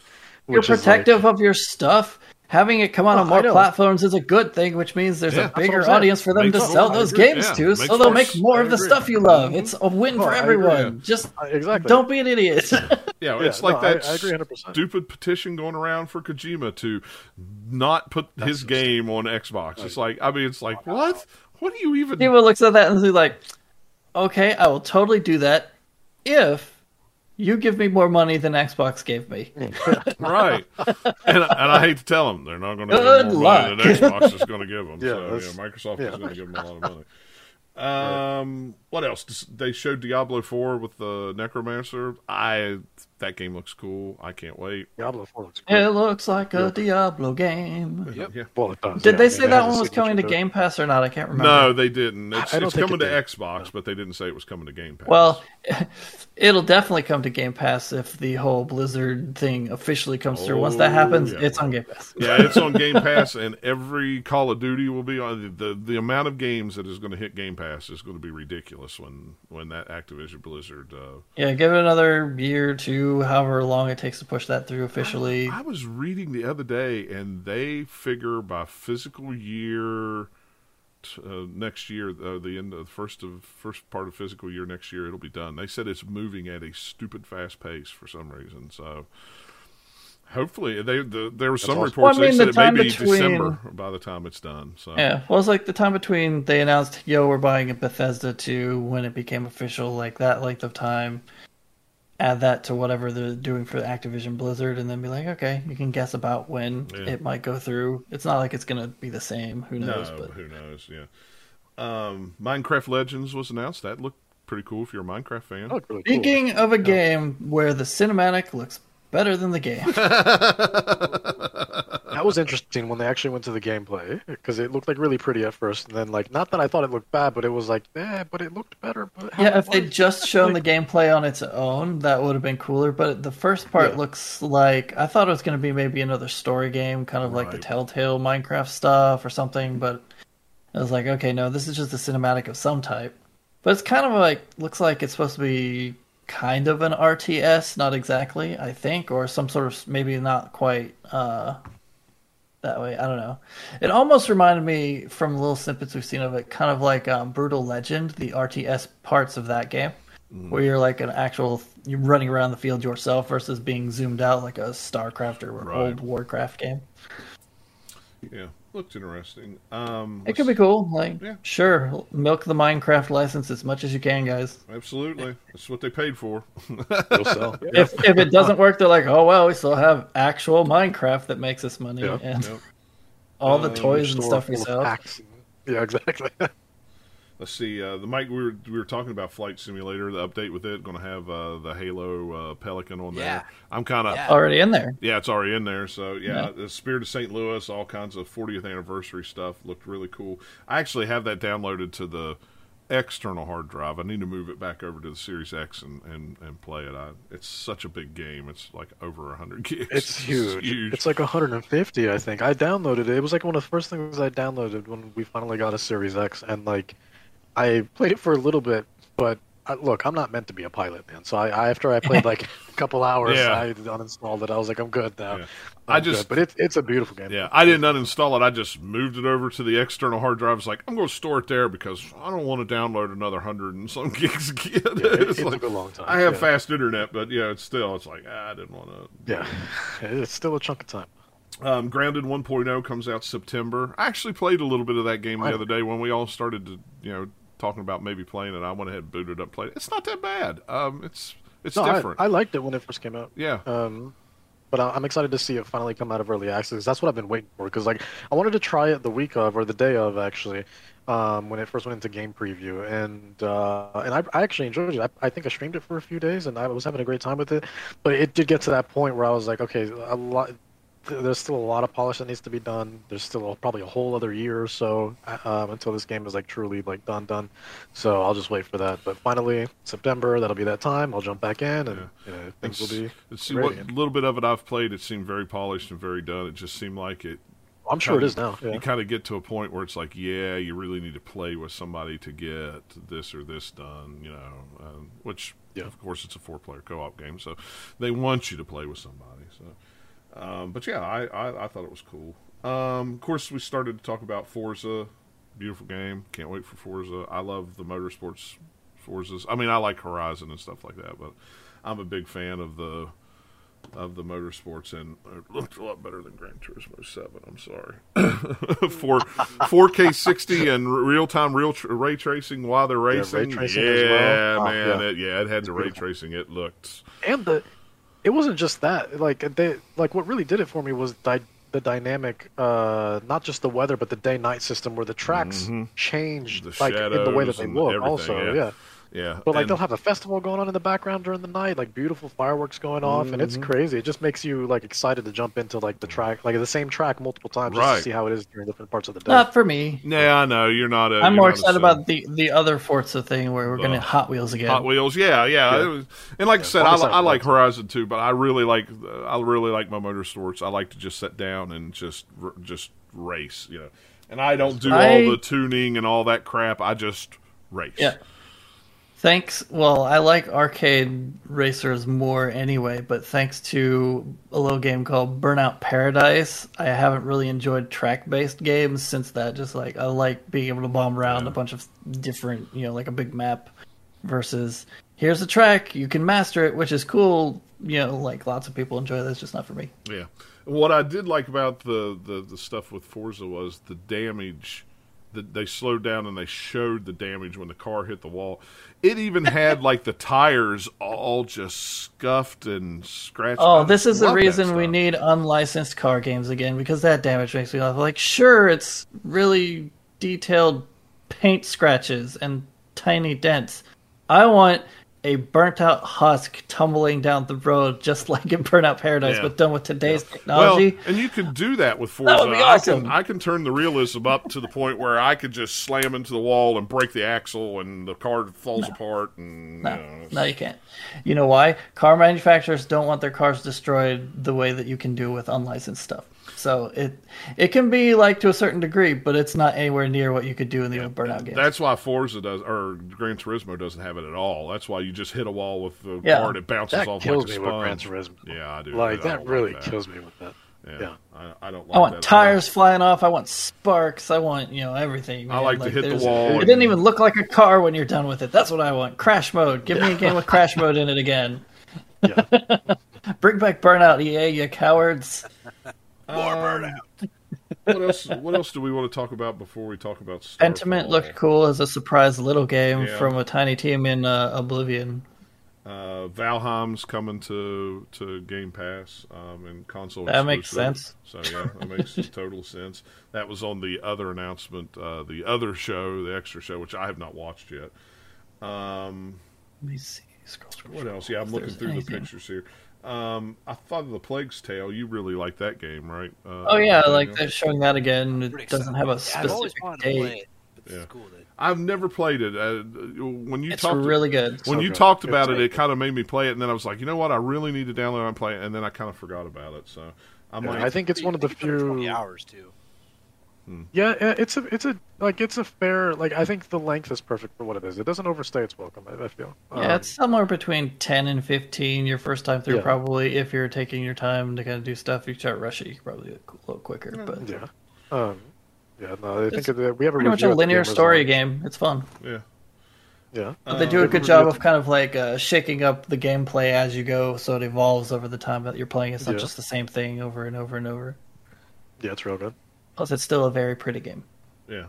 You're which is, like- protective of your stuff. Having it come out Oh, on more platforms is a good thing, which means there's Yeah, a bigger audience for them Makes to sell those games Yeah, to, so they'll make more I of the agree. stuff you love. Mm-hmm. It's a win No, for everyone. Just exactly. don't be an idiot. Yeah, Yeah, it's like no, that I agree 100%. stupid petition going around for Kojima to not put his game on Xbox. It's like, I mean, it's like, what? What do you even? People looks at that and he's like, "Okay, I will totally do that if you give me more money than Xbox gave me." right? And, and I hate to tell them they're not going to Good give more money luck. than Xbox is going to give them. Yeah, so yeah, Microsoft yeah. is going to give them a lot of money. Um, what else? They showed Diablo Four with the Necromancer. I that game looks cool. I can't wait. Diablo 4 looks great. It looks like a Diablo game. Yep. Yeah. Well, it does. Did yeah, they say mean, that one was coming to signature Game Pass or not? I can't remember. No, they didn't. It's, it's coming it to did. Xbox, but they didn't say it was coming to Game Pass. Well, it'll definitely come to Game Pass if the whole Blizzard thing officially comes through. Once that Oh, happens, yeah. it's on Game Pass. yeah, it's on Game Pass, and every Call of Duty will be on. The the amount of games that is going to hit Game Pass is going to be ridiculous when when that Activision Blizzard. Uh, Yeah, give it another year or two, however long it takes to push that through officially. I was reading the other day, and they figure by physical year uh, next year, uh, the end of the first of first part of physical year next year, it'll be done. They said it's moving at a stupid fast pace for some reason. So hopefully, they the, there were some awesome. reports Well, I they mean, said the it may time be between- December by the time it's done. So Yeah, well, it's like the time between they announced, yo, we're buying a Bethesda to when it became official, like that length of time. Add that to whatever they're doing for Activision Blizzard, and then be like, okay, you can guess about when Yeah. it might go through. It's not like it's going to be the same. Who knows? no, but who knows? Yeah. Um, Minecraft Legends was announced. That looked pretty cool if you're a Minecraft fan. That looked really cool. Speaking of a game where the cinematic looks better than the game, That was interesting when they actually went to the gameplay because it looked like really pretty at first, and then like not that I thought it looked bad, but it was like, eh, but it looked better. But yeah, if they'd was- just shown the gameplay on its own, that would have been cooler. But the first part Yeah. looks like I thought it was going to be maybe another story game, kind of like the Telltale Minecraft stuff or something. But I was like, okay, no, this is just a cinematic of some type. But it's kind of like looks like it's supposed to be kind of an RTS, not exactly, I think, or some sort of maybe not quite uh, that way. I don't know. It almost reminded me from little snippets we've seen of it, kind of like um, Brutal Legend, the RTS parts of that game, where you're like an actual you're running around the field yourself versus being zoomed out like a StarCraft or Right. old Warcraft game. Yeah, looked interesting. Um, It could be cool. Like, Yeah. sure, milk the Minecraft license as much as you can, guys. Absolutely, that's what they paid for. It'll. If if it doesn't work, they're like, oh well, we still have actual Minecraft that makes us money, Yeah. and Yep. all the Um, toys and stuff we sell. packs. Yeah, exactly. Let's see. Uh, the Mike we were we were talking about Flight Simulator. The update with it going to have uh, the Halo uh, Pelican on Yeah. there. I'm kind of Yeah. Already in there. Yeah, it's already in there. So yeah, Yeah. the Spirit of St. Louis, all kinds of 40th anniversary stuff looked really cool. I actually have that downloaded to the external hard drive. I need to move it back over to the Series X and, and, and play it. I, it's such a big game. It's like over 100 gigs. It's huge. huge. It's like 150, I think. I downloaded it. It was like one of the first things I downloaded when we finally got a Series X, and like, I played it for a little bit, but I, look, I'm not meant to be a pilot, man. So I, I after I played like a couple hours, Yeah. I uninstalled it. I was like, I'm good now. Yeah. I'm I just- good. but it's it's a beautiful game. yeah, I didn't uninstall it. I just moved it over to the external hard drive. It's like I'm going to store it there because I don't want to download another hundred and some gigs again. it, it's it like, took a long time. I have yeah. fast internet, but yeah, it's still it's like ah, I didn't want to. Yeah, it's still a chunk of time. Um, Grounded 1.0 comes out September. I actually played a little bit of that game the other day when we all started to, you know, talking about maybe playing it. I went ahead and booted up, played it. It's not that bad. Um, it's it's No, I, different. I liked it when it first came out. yeah, Um, but I- I'm excited to see it finally come out of early access. That's what I've been waiting for. Because like I wanted to try it the week of or the day of actually, um, when it first went into game preview, and uh, and I, I actually enjoyed it. I, I think I streamed it for a few days, and I was having a great time with it. But it did get to that point where I was like, okay, a lot. Th- There's still a lot of polish that needs to be done. There's still a, probably a whole other year or so um, until this game is like truly like done done. So I'll just wait for that. But finally, September, that'll be that time. I'll jump back in, and Yeah. you know, things will be. See what little bit of it I've played. It seemed very polished and very done. It just seemed like it. I'm sure it is now. Yeah. You kind of get to a point where it's like, yeah, you really need to play with somebody to get this or this done. You know, um, which Yeah. of course it's a four-player co-op game, so they want you to play with somebody. So, um, but yeah, I, I I thought it was cool. Um, of course, we started to talk about Forza. Beautiful game. Can't wait for Forza. I love the motorsports Forzas. I mean, I like Horizon and stuff like that, but I'm a big fan of the of the motorsports, and it looked a lot better than Gran Turismo Seven. I'm sorry. For 4K 60 and real time real tr- ray tracing while they're ray racing. tracing yeah, as well. Oh, man. yeah. It, yeah, it had the ray tracing. It looked. and the it wasn't just that like they like what really did it for me was di- the dynamic uh not just the weather but the day night system where the tracks Mhm. changed The like in the way that they look also yeah. yeah. Yeah, but like and- they'll have a festival going on in the background during the night like beautiful fireworks going off and it's Mhm. crazy it just makes you like excited to jump into like the track like the same track multiple times just to see how it is during different parts of the day Not for me. Yeah, I know you're not. A, I'm you're more not excited sim. about the the other Forza thing where we're The gonna Hot Wheels again. Hot Wheels. Yeah, yeah. Yeah. It was, and like I said, I, I'm excited I for like. Horizon too, but I really like I really like my motorsports. I like to just sit down and just just race, you know. And I don't do I- all the tuning and all that crap. I just race. Yeah. Thanks. Well, I like arcade racers more anyway, but thanks to a little game called Burnout Paradise, I haven't really enjoyed track-based games since that. Just like I like being able to bomb around Yeah. a bunch of different, you know, like a big map versus here's a track, you can master it, which is cool. You know, like lots of people enjoy that. It's just not for me. Yeah. What I did like about the, the, the stuff with Forza was the damage they slowed down and they showed the damage when the car hit the wall. It even had like the tires all just scuffed and scratched. Oh, this is the reason we need unlicensed car games again because that damage makes me laugh. Like, sure, it's really detailed paint scratches and tiny dents, I want a burnt out husk tumbling down the road just like in Burnout Paradise, Yeah. but done with today's Well, technology. and you can do that with Forza. That would be I awesome. can I can turn the realism up to the point where I could just slam into the wall and break the axle, and the car falls apart. And no, you know, no, you can't. You know why? Car manufacturers don't want their cars destroyed the way that you can do with unlicensed stuff. So it it can be like to a certain degree, but it's not anywhere near what you could do in the old Burnout games. That's why Forza does or Gran Turismo doesn't have it at all. That's why you just hit a wall with the Yeah. car and it bounces That off kills like a me with Gran. Turismo. Yeah, I do. Like I that don't really like that. kills me with that. Yeah, yeah. I, I don't. Like I want that at tires flying off. I want sparks. I want you know everything. I man. like to hit the wall It and- didn't even look like a car when you're done with it. That's what I want. Crash mode. Give me a game with crash mode in it again. Yeah. Bring back Burnout, EA, you cowards. More Um, burnout. what else? What else do we want to talk about before we talk about Pentiment looked cool as a surprise little game Yeah. from a tiny team in uh, Oblivion. Uh, Valheim's coming to to Game Pass um, and console. That makes sense. So yeah, that makes total sense. That was on the other announcement, uh, the other show, the extra show, which I have not watched yet. Um, Let me see. Scroll, scroll, what else? Yeah, I'm looking through anything. the pictures here. Um, I thought of the Plague's Tale. You really like that game, right? Uh, Oh yeah, Daniel? like they're showing that again. It doesn't have a Yeah, I've specific wanted to play date. it. But Yeah. is cool that I've never played it. Uh, when you It's talked, really good. when So you good. talked It's about it, it kind of made me play it, and then I was like, you know what? I really need to download and play it, and then I kind of forgot about it. So I'm Yeah, like, I think it's one of the You can put it 20 few. hours too. Yeah, yeah, it's a, it's a, like, it's a fair, like, I think the length is perfect for what it is. It doesn't overstay its welcome. I, I feel. Yeah, Um, it's somewhere between ten and fifteen. Your first time through, Yeah. probably. If you're taking your time to kind of do stuff, you start rushing. You can probably do it a little quicker. But yeah. Um, yeah, no, I think It's that we have a pretty much a linear story Lounge. game. It's fun. yeah. Yeah. But they do a good job of kind of like uh, shaking up the gameplay as you go, so it evolves over the time that you're playing. It's not Yeah. just the same thing over and over and over. Yeah, it's real good. Plus, it's still a very pretty game. Yeah.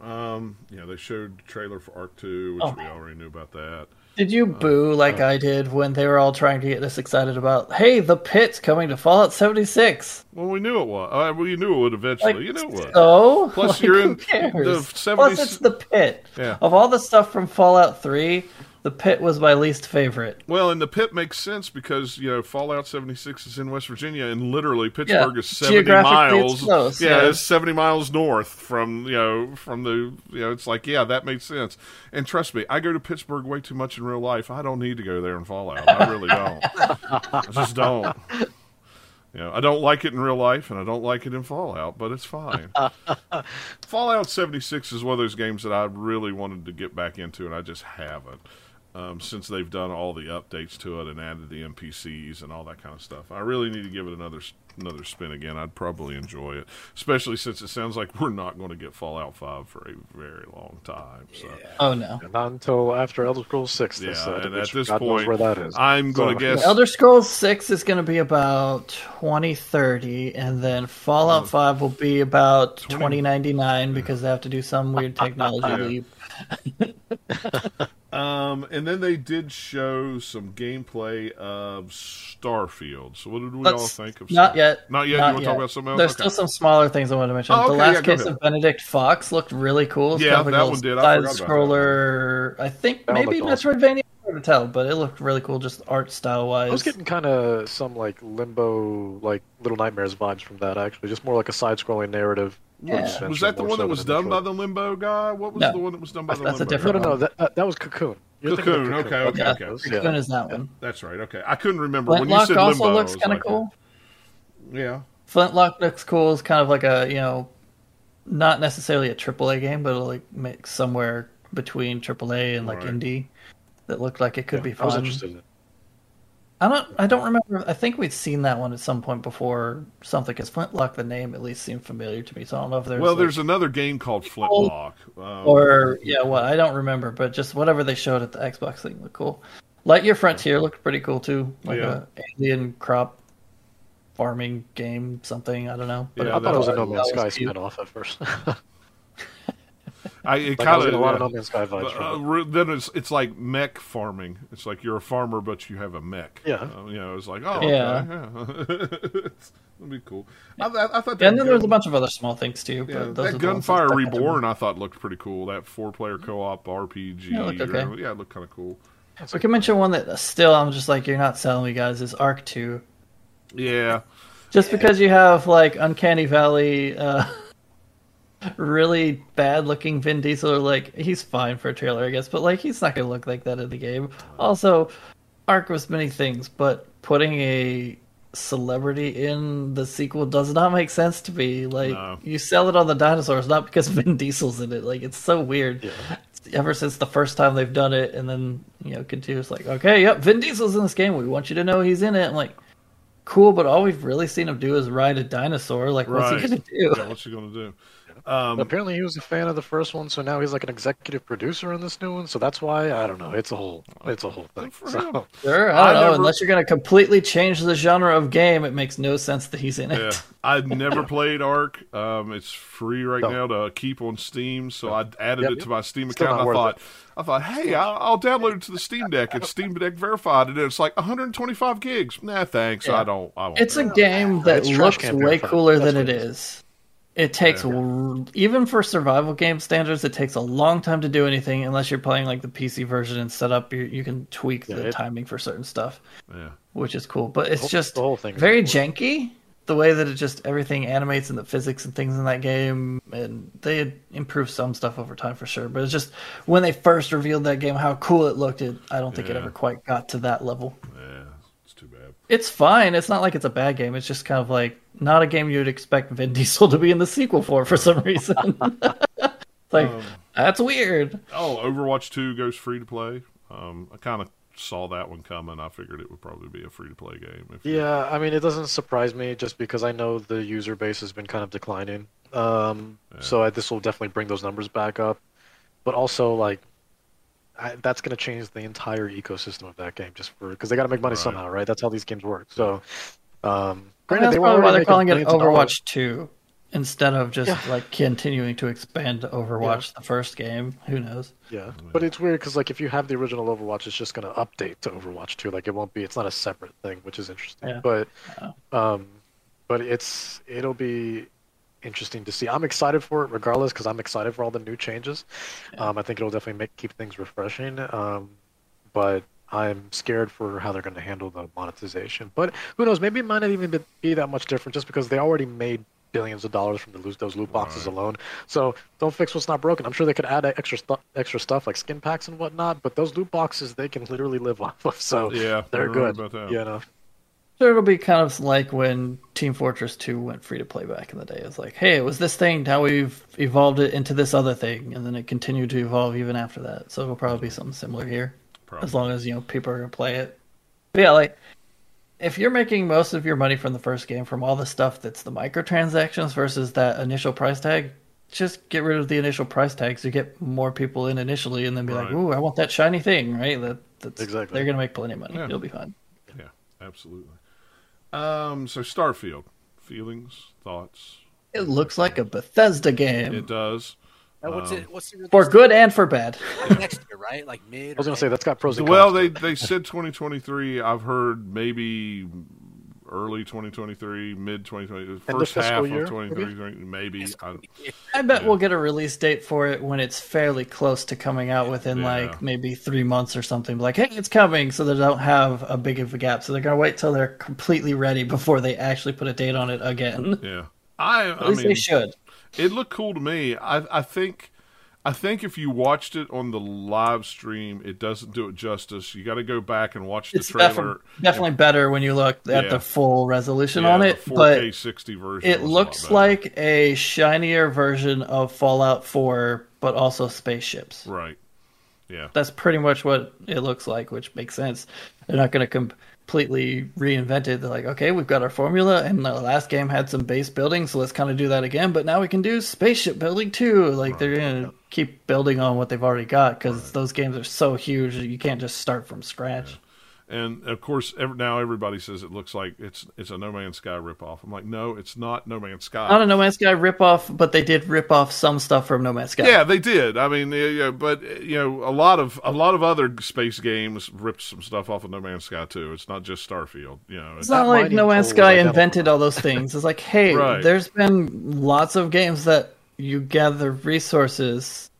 Um, yeah, they showed the trailer for Ark 2, which Oh, we already knew about that. Did you boo like I did when they were all trying to get us excited about, hey, the pit's coming to Fallout 76? Well, we knew it was. Uh, well, you knew it would eventually. Like, you knew it would. so? Plus, Like, you're who in cares? the 70s Plus, it's the pit. Yeah. Of all the stuff from Fallout 3, the pit was my least favorite. Well, and the pit makes sense because you know Fallout 76 is in West Virginia, and literally Pittsburgh Yeah, is 70 geographically it's miles. close, yeah, yeah. it's 70 miles north from you know from the you know it's like yeah that makes sense. And trust me, I go to Pittsburgh way too much in real life. I don't need to go there in Fallout. I really don't. I just don't. You know, I don't like it in real life, and I don't like it in Fallout, but it's fine. Fallout 76 is one of those games that I really wanted to get back into, and I just haven't. Um, since they've done all the updates to it and added the NPCs and all that kind of stuff, I really need to give it another another spin again. I'd probably enjoy it, especially since it sounds like we're not going to get Fallout 5 for a very long time. So, Oh, no. Not until after Elder Scrolls Six. They yeah, said, and at this God point, where that is. I'm going So- to guess. Elder Scrolls 6 is going to be about 2030, and then Fallout Oh. 5 will be about 2099 because they have to do some weird technology leap. Um, and then they did show some gameplay of Starfield. So, what did we Let's- all think of? Not Star- yet. Not yet. Not you want to talk about something else? There's Okay. still some smaller things I want to mention. Oh, the last yeah, case ahead. of Benedict Fox looked really cool. It's Yeah, kind of a that one did. I Side forgot scroller. I think That maybe looked. Metroidvania. Hard to tell, but it looked really cool, just art style wise. I was getting kind of some like limbo, like Little Nightmares vibes from that. Actually, just more like a side-scrolling narrative. Yeah. Was, was that the one that was than done by the Limbo guy? What was No. the one that was done by That's- the that's a different No, guy? no, no. That, that, that was Cocoon. You're thinking of Cocoon, okay, okay, Yeah. okay. Yeah. Cocoon is that one. That's right. Okay, I couldn't remember when you Flintlock said also Limbo. I looks kind of like, cool. Yeah, Flintlock looks cool. It's kind of like a you know, not necessarily a AAA game, but it'll like mix somewhere between AAA and like Right. indie. That looked like it could Yeah, be I was fun. interested in it. I don't. I don't remember. I think we'd seen that one at some point before something. Because Flintlock, the name at least seemed familiar to me. So I don't know if there's well, like- there's another game called Flintlock. Um, or yeah, what I don't remember, but just whatever they showed at the Xbox thing looked cool. Lightyear Frontier looked pretty cool too, like Yeah. a alien crop farming game, something I don't know. But Yeah, I thought it was a that- No Man's that Sky was cute. spin-off at first. I it Like kind of a lot of yeah. No Man's Sky vibes. But, uh, then it's it's like mech farming. It's like you're a farmer, but you have a mech. Yeah. Uh, you know, it's like oh Yeah. okay, yeah. that'd be cool. I, I, I thought that And then there's a bunch of other small things too. But yeah, those that are the Gunfire stuck out to me. Reborn I thought looked pretty cool. That four player co op RPG. Yeah, it looked or- okay. yeah, it looked kind of cool. We can mention one that still I'm just like you're not selling me guys is Ark Two. Yeah, Just because you have like Uncanny Valley, uh, really bad looking Vin Diesel, like he's fine for a trailer, I guess, but like he's not gonna look like that in the game. Also, Ark was many things, but putting a celebrity in the sequel does not make sense to me. Like No. you sell it on the dinosaurs, not because Vin Diesel's in it. Like it's so weird. Yeah. Ever since the first time they've done it, and then you know continues like, okay, yep, Vin Diesel's in this game. We want you to know he's in it. I'm like, cool, but all we've really seen him do is ride a dinosaur. Like, what's he gonna do? yeah. What's he gonna do? But Um, apparently he was a fan of the first one, so now he's like an executive producer on this new one. So that's why I don't know. It's a whole, it's a whole thing. So. Sure, I I don't know. never- Unless you're gonna completely change the genre of game, it makes no sense that he's in it. yeah, I've never played Ark. Um, it's free right No. now to keep on Steam, so I added Yep. it to my Steam Still account. I worth thought, I thought, hey, I'll, I'll download it to the Steam Deck. It's Steam Deck verified, and it's like 125 gigs. Nah, thanks. Yeah. I don't. I won't. It's a it. game that It's looks way cooler That's than what it it is. It takes even for survival game standards, it takes a long time to do anything unless you're playing like the PC version and set up. You, you can tweak Yeah, the it- timing for certain stuff, Yeah. which is cool. But it's whole- just the whole thing very janky. The way that it just everything animates and the physics and things in that game, and they had improved some stuff over time for sure. But it's just when they first revealed that game, how cool it looked. It I don't think it ever quite got to that level. Yeah. It's too bad. It's fine. It's not like it's a bad game. It's just kind of like not a game you'd expect Vin Diesel to be in the sequel for for some reason. Like Um, that's weird. Oh, Overwatch 2 goes free to play. Um, I kind of saw that one coming. I figured it would probably be a free to play game. If you- Yeah, I mean, it doesn't surprise me just because I know the user base has been kind of declining. Um, So I, this will definitely bring those numbers back up. But also, like, I, that's going to change the entire ecosystem of that game just for because they got to make money Right. somehow, right? That's how these games work. So, um, granted, that's they were probably why already they're calling it millions of dollars. Overwatch Two instead of just Yeah. like continuing to expand Overwatch the first game. Who knows? Yeah, but it's weird because like if you have the original Overwatch, it's just going to update to Overwatch 2. Like it won't be. It's not a separate thing, which is interesting. Yeah. But, Yeah. um, but it's it'll be interesting to see. I'm excited for it regardless because I'm excited for all the new changes. Um, I think it'll definitely make keep things refreshing. Um, but I'm scared for how they're going to handle the monetization. But who knows? Maybe it might not even be- be that much different just because they already made billions of dollars from the lo- those loot boxes Right. alone. So don't fix what's not broken. I'm sure they could add extra stuff, extra stuff like skin packs and whatnot. But those loot boxes they can literally live off of. So Yeah, they're good. about that. You know. So it'll be kind of like when Team Fortress 2 went free to play back in the day. It's like, hey, it was this thing, now we've evolved it into this other thing, and then it continued to evolve even after that. So it'll probably be something similar here. Probably. as long as you know people are gonna play it. But yeah, like if you're making most of your money from the first game from all the stuff that's the microtransactions versus that initial price tag, just get rid of the initial price tags. You get more people in initially, and then be like, Right. "Ooh, I want that shiny thing!" Right? That that's Exactly. They're gonna make plenty of money. Yeah. It'll be fine. Yeah, absolutely. Um, so Starfield, feelings, thoughts. It looks like a Bethesda game It does. Uh, what's Um, it? What's the for good and for bad. next year, right? Like mid. I was gonna say that's got pros and Well, they they said 2023. I've heard maybe early 2023, mid 2020, first half fiscal of year, 2023, maybe. I, I bet Yeah. we'll get a release date for it when it's fairly close to coming out within Yeah. like maybe three months or something. Like, hey, it's coming, so they don't have a big of a gap. So they're gonna wait till they're completely ready before they actually put a date on it again. yeah, I. At I least mean, they should. it looked cool to me. I I think. I think if you watched it on the live stream, it doesn't do it justice. You got to go back and watch the It's trailer. defi- definitely better when you look at Yeah. the full resolution Yeah, on it, 4K but 60 version. it was a looks like a shinier version of Fallout 4, but also spaceships. right. Yeah, That's pretty much what it looks like, which makes sense. They're not going to completely reinvented. They're like, okay, we've got our formula, and the last game had some base building, so let's kind of do that again. But now we can do spaceship building too. Like they're going to keep building on what they've already got because those games are so huge that you can't just start from scratch. And of course, every, now everybody says it looks like it's it's a No Man's Sky ripoff. I'm like, no, it's not No Man's Sky. Not a No Man's Sky ripoff, but they did rip off some stuff from No Man's Sky. Yeah, they did. I mean, yeah, yeah, but you know, a lot of a lot of other space games ripped some stuff off of No Man's Sky too. It's not just Starfield. You know, It's it's, not like No Man's Sky invented all those things. It's like, hey, Right. there's been lots of games that you gather resources,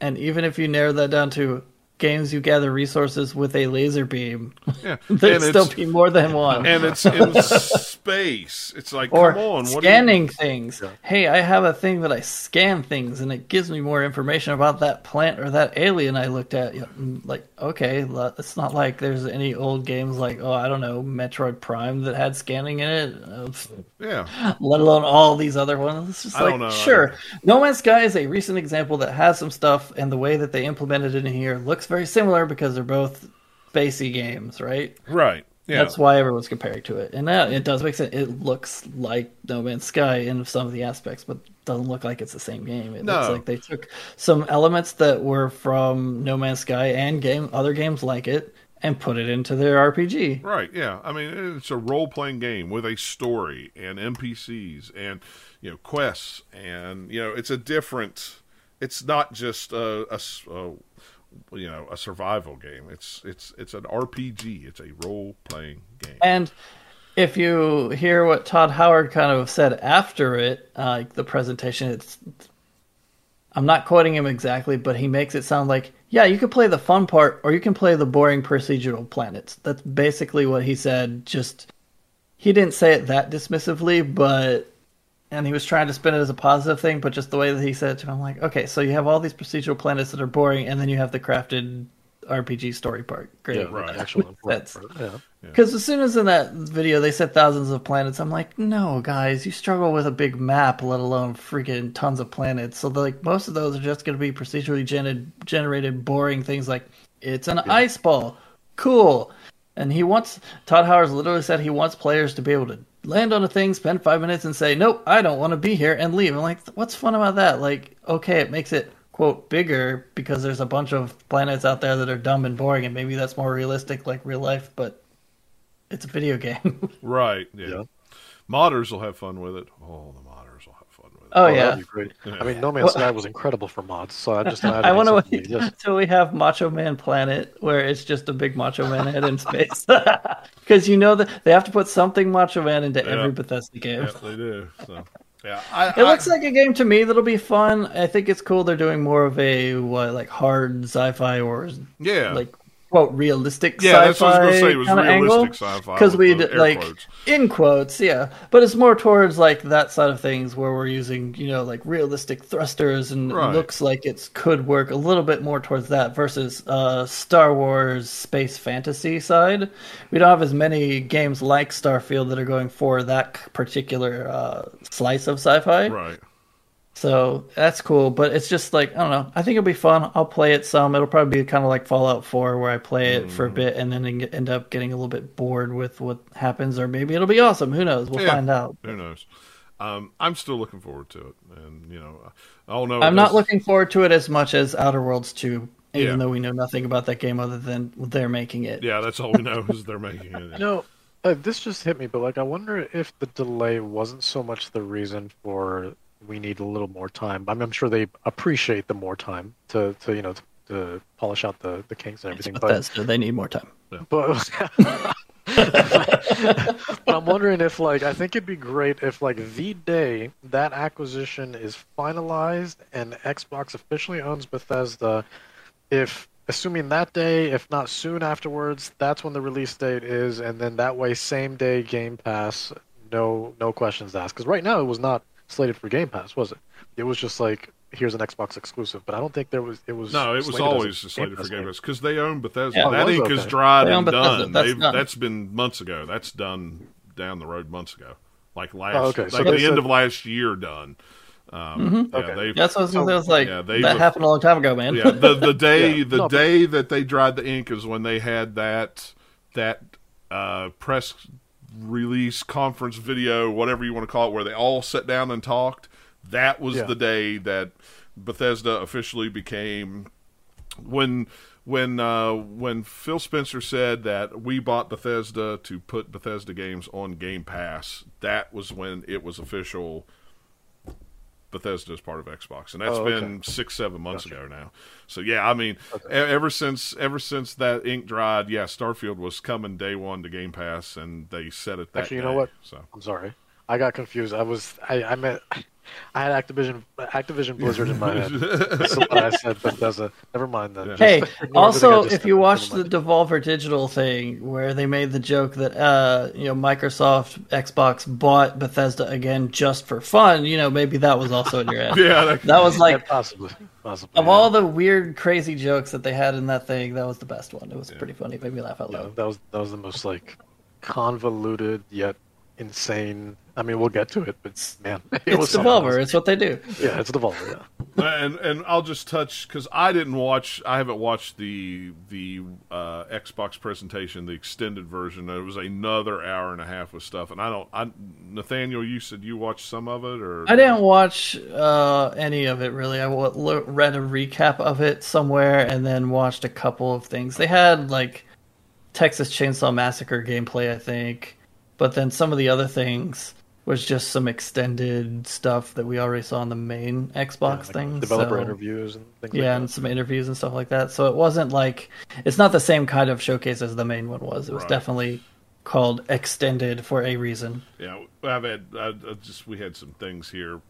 and even if you narrow that down to games you gather resources with a laser beam, yeah, there'd still be more than one. and it's in space. It's like, or come on, what you- scanning things. Hey, I have a thing that I scan things, and it gives me more information about that plant or that alien I looked at. Mm, Like, okay, it's not like there's any old games like, oh, I don't know, Metroid Prime that had scanning in it. Yeah, let alone all these other ones. It's just I like, sure. No Man's Sky is a recent example that has some stuff, and the way that they implemented it in here looks very similar because they're both spacey games, right? right. Yeah, That's why everyone's comparing to it. And that, it does make sense. It looks like No Man's Sky in some of the aspects, but doesn't look like it's the same game. It looks No. like they took some elements that were from No Man's Sky and game other games like it and put it into their RPG. Right, yeah. I mean, it's a role playing game with a story and NPCs and, you know, quests. And, you know, it's a different, it's not just a, a a, you know, a survival game. It's, it's, it's an RPG. It's a role playing game. And if you hear what Todd Howard kind of said after it, uh, the presentation, it's I'm not quoting him exactly, but he makes it sound like, yeah, you can play the fun part or you can play the boring procedural planets. That's basically what he said. Just he didn't say it that dismissively, but and he was trying to spin it as a positive thing, but just the way that he said it to me, I'm like, okay, so you have all these procedural planets that are boring, and then you have the crafted RPG story part. Great. Yeah, Right. right. Actual That's- part, yeah. Because as soon as in that video they said thousands of planets, I'm like, no, guys, you struggle with a big map, let alone freaking tons of planets. So like most of those are just going to be procedurally gen- generated, boring things like it's an ice ball, cool. And he wants Todd Howard's literally said he wants players to be able to land on a thing, spend five minutes, and say, nope, I don't want to be here, and leave. I'm like, what's fun about that? Like, okay, it makes it quote bigger because there's a bunch of planets out there that are dumb and boring, and maybe that's more realistic, like real life, but it's a video game. Right, yeah. Yeah. Modders will have fun with it. Oh, the modders will have fun with it. oh, oh that'd yeah. be great. Yeah. I mean, No Man's Sky was incredible for mods, so I just imagine I want to something wait until we have Macho Man Planet, where it's just a big Macho Man head in space, because you know that they have to put something Macho Man into Yeah. every Bethesda game. Yeah, they do. So, yeah. I, It looks like a game to me that'll be fun. I think it's cool. They're doing more of a what, like hard sci-fi or yeah. like quote realistic yeah, that's what I was sci-fi going to say. It was realistic sci-fi. because we like quotes. in quotes yeah but it's more towards like that side of things where we're using you know like realistic thrusters and Right. it looks like it could work a little bit more towards that versus uh star wars space fantasy side we don't have as many games like starfield that are going for that particular uh slice of sci-fi Right. So that's cool, but it's just like I don't know. I think it'll be fun. I'll play it some. It'll probably be kind of like Fallout 4, where I play it for a bit and then end up getting a little bit bored with what happens, or maybe it'll be awesome. Who knows? We'll Yeah. find out. Who knows? Um, I'm still looking forward to it, and you know, oh know. I'm not that's- looking forward to it as much as Outer Worlds 2, even Yeah. though we know nothing about that game other than they're making it. Yeah, that's all we know is they're making it. You know, uh, this just hit me, but like, I wonder if the delay wasn't so much the reason for we need a little more time. I mean, I'm sure they appreciate the more time to, to you know, to, to polish out the the kinks and everything. But Bethesda. They need more time. but but I'm wondering if like I think it'd be great if like the day that acquisition is finalized and Xbox officially owns Bethesda, if assuming that day, if not soon afterwards, that's when the release date is, and then that way same day Game Pass, no no questions asked. Because right now it was not slated for Game Pass, was it? It was just like here's an Xbox exclusive, but I don't think there was it was No, it was slated as a always slated for Pass Game game. Pass because they own Bethesda. Yeah. Oh, that ink okay. is dried and Bethesda. done. That's done. that's been months ago. That's done down the road months ago, like last, Oh, okay. So like they the end said- of last year done. Um, yeah, Okay. That's what I was, gonna. I was like, Yeah, they that were- happened a long time ago, man. yeah, the the day Yeah. the No, but- day that they dried the ink is when they had that that uh, press release conference video, whatever you want to call it, where they all sat down and talked. That was Yeah. the day that Bethesda officially became when when uh, when Phil Spencer said that we bought Bethesda to put Bethesda games on Game Pass, that was when it was official. Bethesda is part of Xbox, and that's Oh, okay. been six, seven months Gotcha. ago now. So yeah, I mean, Okay. ever since ever since that ink dried, yeah, Starfield was coming day one to Game Pass, and they said it that. Actually, you know what? So I'm sorry. I got confused. I was I I meant I had Activision Activision Blizzard in my head. so when I said Bethesda, never mind then. Yeah. Hey, ignore everything I also, if you Never watch the. Devolver Digital thing where they made the joke that uh, you know Microsoft Xbox bought Bethesda again just for fun, you know maybe that was also in your head. yeah, that, That was Yeah, like possibly, possibly. of yeah. all the weird, crazy jokes that they had in that thing, that was the best one. It was Yeah. pretty funny. Made me laugh out Yeah, loud. that was that was the most like convoluted yet insane. I mean, we'll get to it, but man, it It's was something Devolver. It's what they do. Yeah, it's Devolver. Yeah. and and I'll just touch because I didn't watch. I haven't watched the the uh, Xbox presentation, the extended version. It was another hour and a half with stuff, and I don't. I Nathaniel, you said you watched some of it, or I didn't watch uh, any of it really. I wa- read a recap of it somewhere and then watched a couple of things. They had like Texas Chainsaw Massacre gameplay, I think, but then some of the other things was just some extended stuff that we already saw on the main Xbox Yeah, like thing. developer so- interviews and things Yeah, like and that. some interviews and stuff like that. So it wasn't like it's not the same kind of showcase as the main one was. It was Right. definitely called extended for a reason. Yeah, I've had I, I just we had some things here,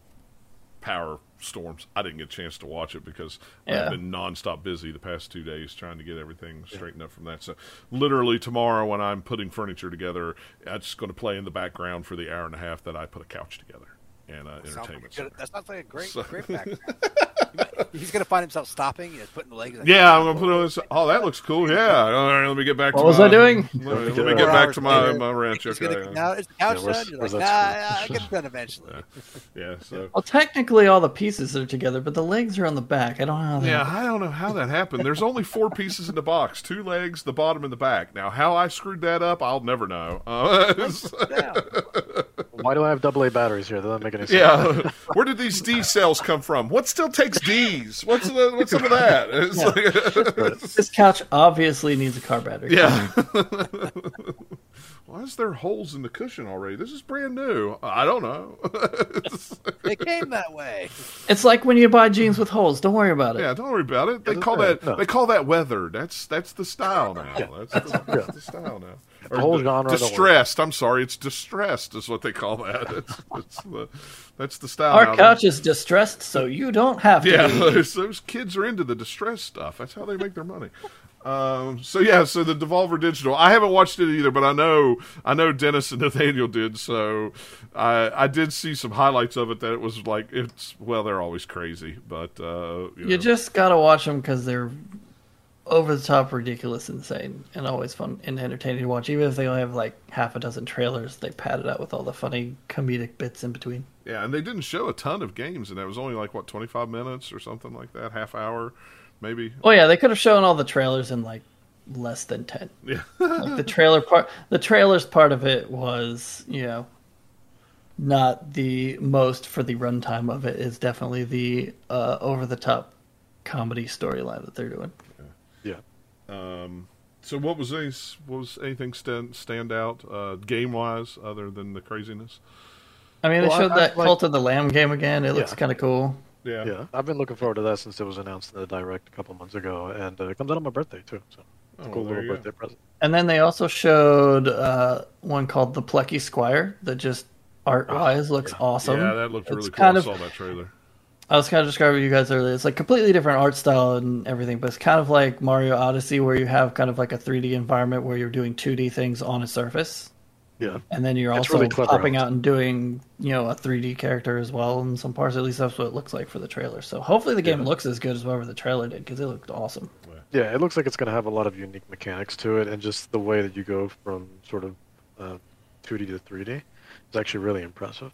power storms. I didn't get a chance to watch it because Yeah. I've been nonstop busy the past two days trying to get everything straightened up from that. So literally tomorrow when I'm putting furniture together, I'm going to play in the background for the hour and a half that I put a couch together and uh, Sounds like a entertainment. good- that's not like a great, So- great background. He might- He's gonna find himself stopping and putting the legs. like, Yeah, I'm gonna put on this. Oh, that looks cool. Yeah. All right, let me get back. To What to was my, I doing? Let me, let me get back to my, later, my ranch. He's Okay. gonna, now is the couch Yeah, where's- You're where's like, nah, I get it done eventually. Yeah. So. Well, technically, all the pieces are together, but the legs are on the back. I don't know how that. Yeah, I don't know how that happened. There's only four pieces in the box: two legs, the bottom, and the back. Now, how I screwed that up, I'll never know. Uh, Yeah. Why do I have double A batteries here? That doesn't make any sense. yeah, where did these D cells come from? What still takes D's? What's the, what's some of that? It's like- This couch obviously needs a car battery. yeah. Why is there holes in the cushion already? This is brand new. I don't know. it came that way. It's like when you buy jeans with holes. Don't worry about it. yeah, don't worry about it. They call that No. they call that weathered. That's that's the style now. That's, the, that's the style now. The whole genre, distressed. I'm sorry, it's distressed is what they call that. It's, it's the, that's the style. Our couch is distressed, so you don't have to. Yeah, those, those kids are into the distress stuff. That's how they make their money. Um, so yeah, so the Devolver Digital. I haven't watched it either, but I know I know Dennis and Nathaniel did. So I I did see some highlights of it that it was like it's well they're always crazy, but uh, you, You know. just gotta watch them because they're over the top, ridiculous, insane, and always fun and entertaining to watch. Even if they only have like half a dozen trailers, they pad it out with all the funny comedic bits in between. yeah, and they didn't show a ton of games, and that was only like what 25 minutes or something like that, half hour, maybe. Oh yeah, they could have shown all the trailers in like less than ten. Yeah, Like the trailer part, the trailers part of it was, you know, not the most for the runtime of it. Is definitely the uh, over the top comedy storyline that they're doing. Yeah. So what was any was anything stand stand out uh, game wise other than the craziness? I mean, they Well, I- showed I that like- Cult of the Lamb game again. It looks Yeah. kind of cool. Yeah, Yeah, I've been looking forward to that since it was announced in the direct a couple months ago, and uh, it comes out on my birthday too. So it's Oh, a cool well, little you go. birthday present. And then they also showed uh, one called the Plucky Squire that just art wise looks awesome. yeah, that looked It's really cool. kind I of- saw that trailer. I was kind of describing you guys earlier. It's like completely different art style and everything, but it's kind of like Mario Odyssey, where you have kind of like a 3D environment where you're doing 2D things on a surface, Yeah, and then you're It's also really popping out and doing you know a 3D character as well in some parts. At least that's what it looks like for the trailer. So hopefully the game Yeah. looks as good as whatever the trailer did because it looked awesome. yeah. It looks like it's going to have a lot of unique mechanics to it, and just the way that you go from sort of uh, 2D to 3D is actually really impressive.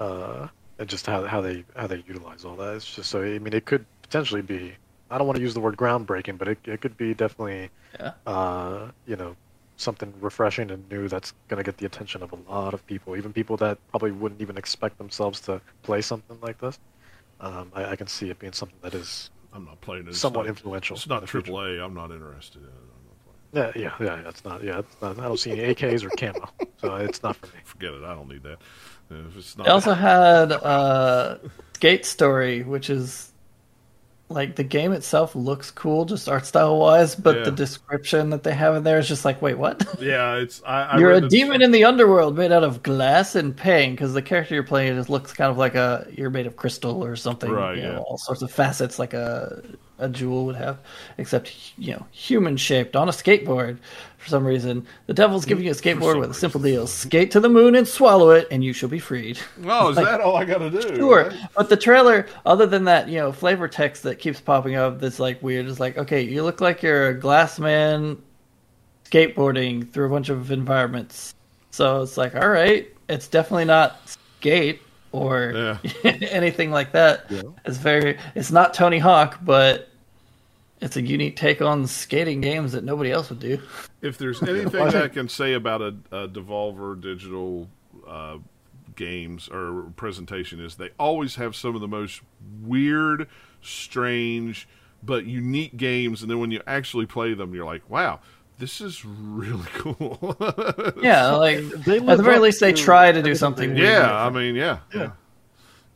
Uh, and just how how they how they utilize all that. It's just so I mean, it could potentially be. I don't want to use the word groundbreaking, but it it could be definitely Yeah. uh, you know, something refreshing and new that's going to get the attention of a lot of people, even people that probably wouldn't even expect themselves to play something like this. Um, I, I can see it being something that is I'm not playing it. It's somewhat not- influential. It's in not the future. AAA. I'm not interested in it. I'm not playing. Yeah, yeah, yeah. yeah, It's not. Yeah, it's not, I don't see any AKs or camo, so it's not for me. Forget it. I don't need that. If it's not, They also had uh, Skate Story, which is like the game itself looks cool, just art style wise, but Yeah. the description that they have in there is just like, wait, what? yeah, it's. I, I you're a demon in the underworld made out of glass and pain because the character you're playing just looks kind of like a you're made of crystal or something. Right, You know, yeah. all sorts of facets like a a jewel would have, except you know human shaped on a skateboard. For some reason, the devil's giving you a skateboard with a simple deal: skate to the moon and swallow it, and you shall be freed. Oh, is that all I got to do? Sure, Right? but the trailer, other than that, you know, flavor text that keeps popping up that's like weird is like, okay, you look like you're a glass man skateboarding through a bunch of environments. So it's like, all right, it's definitely not skate or anything like that. It's very, it's not Tony Hawk, but it's a unique take on skating games that nobody else would do. If there's anything I can say about a, a Devolver Digital uh, games or presentation is they always have some of the most weird, strange, but unique games, and then when you actually play them, you're like, wow. This is really cool. Yeah, like They at the very least, they try to do something. they- weird. yeah, I mean, yeah, yeah.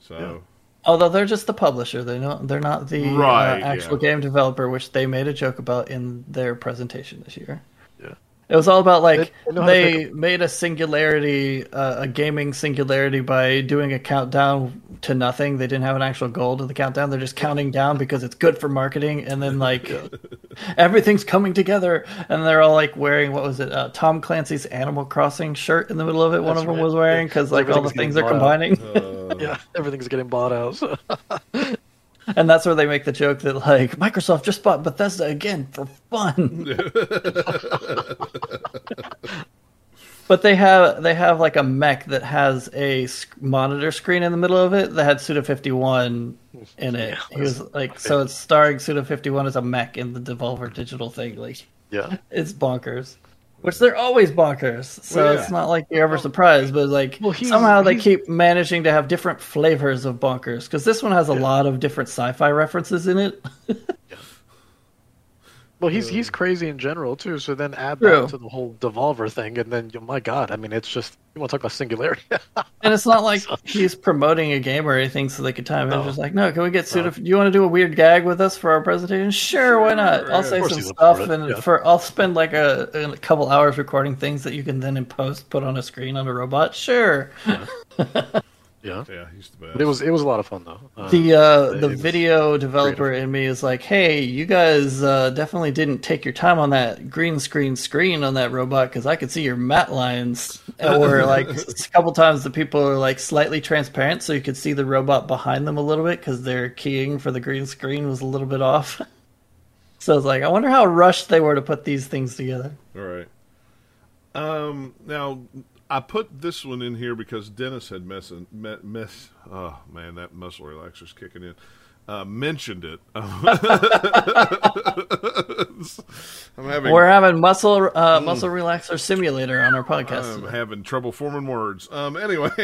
So Although they're just the publisher, they know they're not the Right, uh, actual yeah. game developer, which they made a joke about in their presentation this year. Yeah. It was all about like They- they know how to they pick made a singularity, uh, a gaming singularity by doing a countdown to nothing. They didn't have an actual goal to the countdown. They're just counting down because it's good for marketing. And then like everything's coming together, and they're all like wearing what was it? Uh, Tom Clancy's Animal Crossing shirt in the middle of it. One That's of them was wearing because like all the things are getting bought out. combining. Yeah, everything's getting bought out. So. And that's where they make the joke that like Microsoft just bought Bethesda again for fun. but they have they have like a mech that has a sc- monitor screen in the middle of it that had Suda 51 in it. He was like so it's starring Suda 51 as a mech in the Devolver Digital thing like Yeah. it's bonkers. Which they're always bonkers, so Well, yeah. it's not like you're ever surprised. But like Well, somehow they keep managing to have different flavors of bonkers. Because this one has a lot of different sci-fi references in it. Well, he's he's crazy in general too. So then add True. that to the whole Devolver thing, and then oh my God, I mean, it's just you want to talk about singularity? And it's not like he's promoting a game or anything so they could time it. No. It's just like, no, can we get Suda? Do you want to do a weird gag with us for our presentation? Sure, why not? I'll say some stuff, and yeah. for I'll spend like a, a couple hours recording things that you can then in post put on a screen on a robot. Sure. yeah. yeah, he's the best. But it was it was a lot of fun though. Uh, The uh, it the video developer in me is like, hey, you guys uh, definitely didn't take your time on that green screen screen on that robot because I could see your matte lines. Or like a couple times the people are like slightly transparent, so you could see the robot behind them a little bit because their keying for the green screen was a little bit off. so it's like, I wonder how rushed they were to put these things together. All right. Um. Now, I put this one in here because Dennis had mess me, mess. Oh man, that muscle relaxer's kicking in. Uh, mentioned it. I'm having We're having muscle uh, muscle relaxer simulator on our podcast. I'm today. having trouble forming words. Um. Anyway,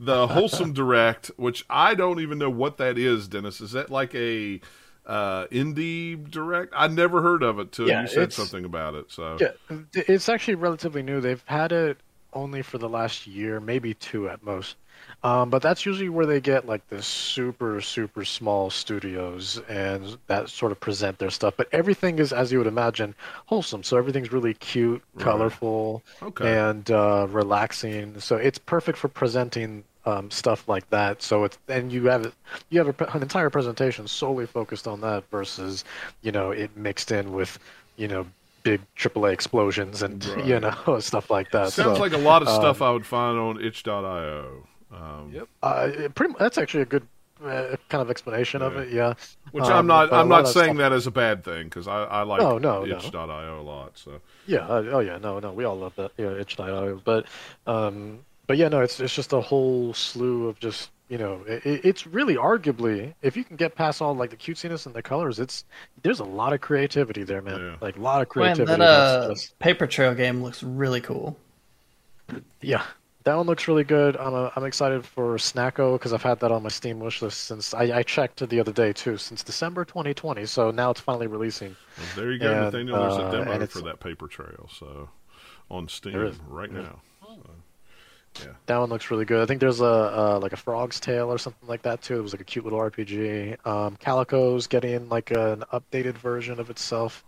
the wholesome direct, which I don't even know what that is. Dennis, is that like a uh, indie direct? I never heard of it till Yeah, you said something about it. So Yeah, it's actually relatively new. They've had it only for the last year, maybe two at most. Um, but that's usually where they get like the super, super small studios and that sort of present their stuff. But everything is, as you would imagine, wholesome. So everything's really cute, Right. colorful, Okay. and uh, relaxing. So it's perfect for presenting um, stuff like that. So it's and you have it, you have a, an entire presentation solely focused on that versus, you know, it mixed in with, you know, big AAA explosions and Right. you know stuff like that. Sounds so, like a lot of um, stuff I would find on itch.io. Um, Yep. uh, pretty. That's actually a good uh, kind of explanation of it. Yeah. Which Um, I'm not. but a I'm not saying stuff- that as a bad thing because I, I like No, no, no. itch.io a lot. So Yeah. Uh, oh yeah. No. No. We all love that. Yeah. Itch.io. But, um, but yeah. No. It's it's just a whole slew of just you know. It, it's really arguably if you can get past all like the cutesiness and the colors, it's there's a lot of creativity there, man. Yeah. Like a lot of Man, creativity. that uh, that's just, paper trail game looks really cool. yeah. That one looks really good. I'm uh, I'm excited for Snacko because I've had that on my Steam wish list since I, I checked the other day too, since December 2020. So now it's finally releasing. Well, there you go, And, Nathaniel. There's uh, a demo and for that paper trail. So on Steam right Yeah. now. So, yeah. That one looks really good. I think there's a uh, like a Frog's Tale or something like that too. It was like a cute little RPG. Um, Calico's getting like an updated version of itself.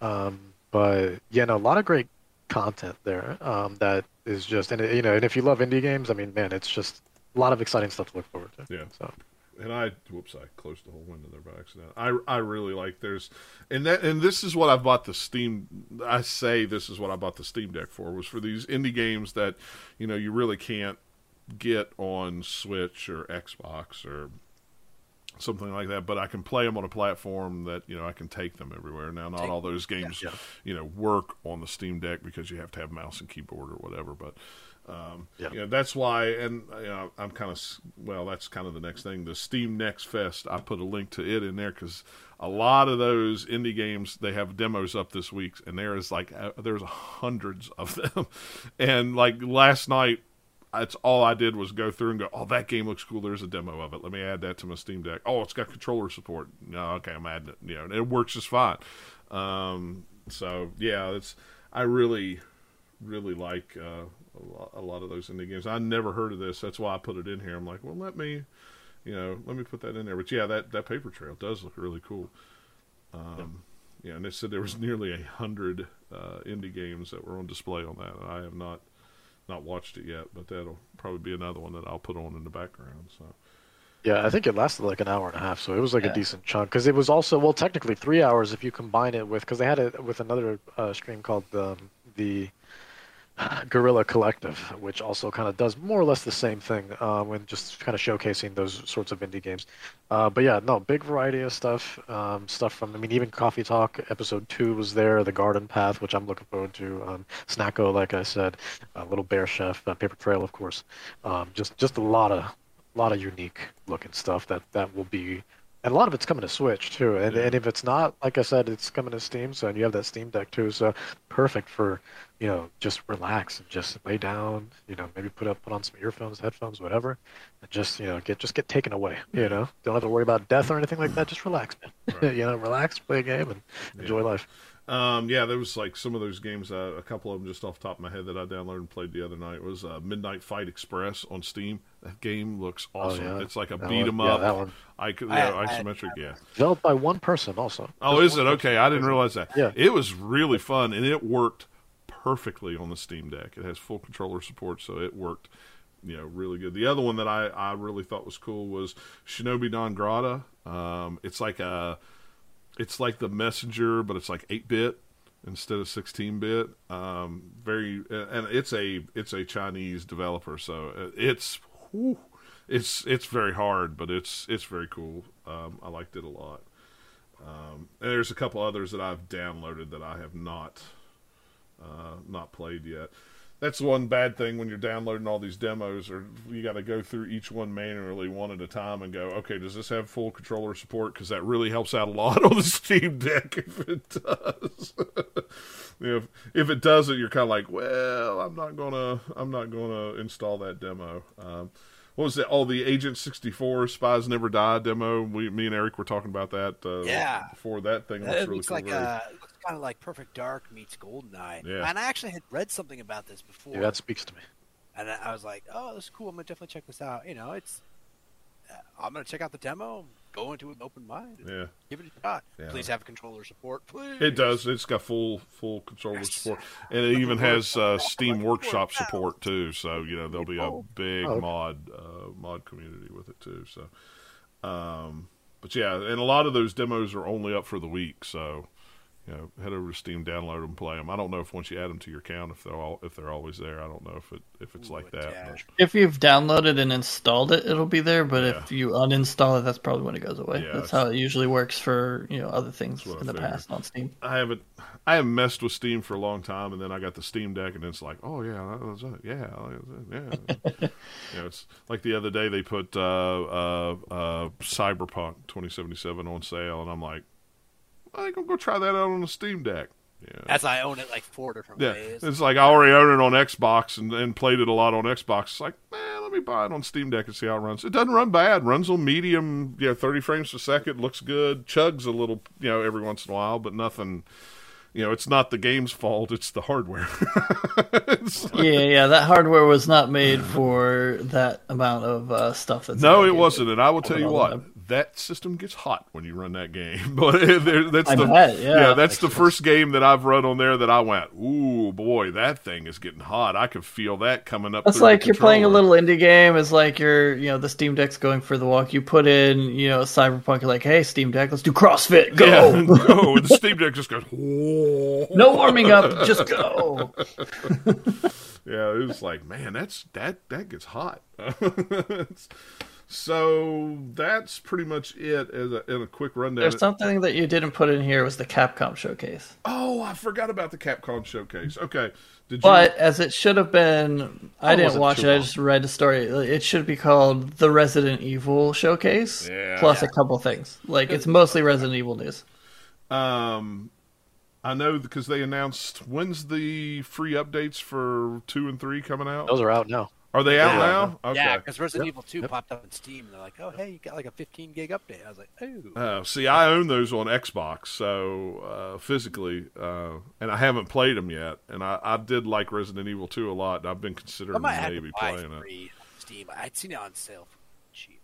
Um, but yeah, no, a lot of great content there. Um, that is just and it- you know, and if you love indie games, I mean, man, it's just a lot of exciting stuff to look forward to. Yeah. So and I whoops, I closed the whole window there by accident. I I really like there's and that and this is what I bought the Steam I say this is what I bought the Steam Deck for was for these indie games that you know you really can't get on Switch or Xbox or something like that but I can play them on a platform that you know I can take them everywhere now not Take- all those games yeah. you know work on the Steam Deck because you have to have mouse and keyboard or whatever but um, Yeah. you know, that's why, and you know, I'm kind of well. That's kind of the next thing. The Steam Next Fest. I put a link to it in there because a lot of those indie games they have demos up this week, and there is like uh, there's hundreds of them. and like last night, that's all I did was go through and go, oh, that game looks cool. There's a demo of it. Let me add that to my Steam Deck. Oh, it's got controller support. No, okay, I'm adding it. You know, and it works just fine. Um, so yeah, it's I really really like uh, a, lot, a lot of those indie games. I never heard of this. That's why I put it in here. I'm like, well, let me, you know, let me put that in there. But yeah, that that paper trail does look really cool. Um, yeah, and it said there was nearly a hundred uh, indie games that were on display on that. I have not not watched it yet, but that'll probably be another one that I'll put on in the background. So yeah, I think it lasted like an hour and a half, so it was like Yeah. a decent chunk. Because it was also well, technically three hours if you combine it with because they had it with another uh, stream called um, the Guerrilla Collective, which also kind of does more or less the same thing uh, when just kind of showcasing those sorts of indie games. Uh, but yeah, no, big variety of stuff. Um, stuff from, I mean, even Coffee Talk episode two was there, The Garden Path, which I'm looking forward to. Um, Snacko, like I said, uh, Little Bear Chef, uh, Paper Trail, of course. Um, just just a lot of lot of unique looking stuff that that will be. And a lot of it's coming to Switch too, and Yeah. and if it's not, like I said, it's coming to Steam. So and you have that Steam Deck too, so perfect for you know, just relax and just lay down, you know, maybe put up put on some earphones, headphones, whatever, and just you know get just get taken away. You know, don't have to worry about death or anything like that. Just relax, man. Right. you know, relax, play a game, and enjoy Yeah. life. Um, yeah, there was like some of those games, uh, a couple of them just off the top of my head that I downloaded and played the other night. It was uh, Midnight Fight Express on Steam. That game looks awesome. Oh, yeah. It's like a That beat 'em one- yeah, up, that one. I could, I- yeah, I- isometric. Yeah. Developed by one person, also. Oh, is it okay? I didn't realize that. Yeah. it was really fun and it worked perfectly on the Steam Deck. It has full controller support, so it worked, you know, really good. The other one that I I really thought was cool was Shinobi Non Grata. Um, it's like a, it's like the Messenger, but it's like eight bit instead of 16 bit. Um, very, and it's a it's a Chinese developer, so it's. whew, it's it's very hard, but it's it's very cool. Um, I liked it a lot. Um, and there's a couple others that I've downloaded that I have not uh, not played yet. That's one bad thing when you're downloading all these demos, or you got to go through each one manually, one at a time, and go, okay, does this have full controller support? Because that really helps out a lot on the Steam Deck if it does. if if it doesn't, you're kind of like, well, I'm not gonna I'm not gonna install that demo. Um, what was that? Oh, the Agent 64 Spies Never Die demo. We, me and Eric were talking about that. Uh, Yeah. Before that thing looks really looks cool. like Very- uh, kind of like Perfect Dark meets Goldeneye. Yeah. And I actually had read something about this before, Yeah, that speaks to me. and I I was like, "Oh, this is cool. I'm gonna definitely check this out." You know, it's uh, I'm gonna check out the demo, go into it with an open mind, and yeah. give it a shot. Yeah. Please have controller support, please. It does. It's got full full controller Yes. support, and it even has uh, Steam Workshop support too. So you know there'll be a big Oh, okay. mod uh, mod community with it too. So, um, but yeah, and a lot of those demos are only up for the week. So, you know, head over to Steam, download them, play them. I don't know if once you add them to your account, if they're all if they're always there. I don't know if it if it's Ooh, like that. attach. If you've downloaded and installed it, it'll be there. But Yeah. if you uninstall it, that's probably when it goes away. Yeah, that's how it usually works for you know other things That's what I in the figured. past on Steam. I haven't I haven't messed with Steam for a long time, and then I got the Steam Deck, and it's like, oh yeah, that was it. Yeah, that it. yeah. you know, it's like the other day they put uh, uh, uh, Cyberpunk 2077 on sale, and I'm like, I think I'm gonna go try that out on the Steam Deck. Yeah. As I own it like four different Yeah, ways. it's like I already own it on Xbox and, and played it a lot on Xbox. It's like, man, let me buy it on Steam Deck and see how it runs. It doesn't run bad. Runs on medium, you know, 30 frames per second. Looks good. Chugs a little, you know, every once in a while, but nothing. You know, it's not the game's fault. It's the hardware. It's like- Yeah, yeah, that hardware was not made for that amount of uh, stuff that's no, it wasn't. And I will tell you all what, time. That system gets hot when you run that game. But that's I the bet, yeah. that's the first game that I've run on there that I went, ooh boy, that thing is getting hot. I can feel that coming up. It's like you're playing a little indie game. It's like you're, you know, the Steam Deck's going for the walk. You put in, you know, Cyberpunk. You're like, hey, Steam Deck, let's do CrossFit. Go. Yeah, go. And the Steam Deck just goes. "Whoa." no warming up. Just go. Yeah, it was like, man, that's that that gets hot. So that's pretty much it as a, in a quick rundown. There's something that you didn't put in here was the Capcom showcase. oh, I forgot about the Capcom showcase. Okay, did you? But as it should have been, I Oh, didn't was it watch it. I just read the story. It should be called the Resident Evil Showcase, Yeah. plus a couple things. Like it's mostly Resident Evil news. Um, I know because they announced when's the free updates for two and three coming out. Those are out now. Are they out Yeah. now? Okay. Yeah, because Resident Yep. Evil 2 popped up in Steam, and they're like, oh, hey, you got like a 15 gig update. I was like, oh. Uh, see, I own those on Xbox, so uh, physically, uh, and I haven't played them yet. And I, I did like Resident Evil 2 a lot. And I've been considering might maybe to buy playing it. on Steam. I'd seen it on sale for cheap.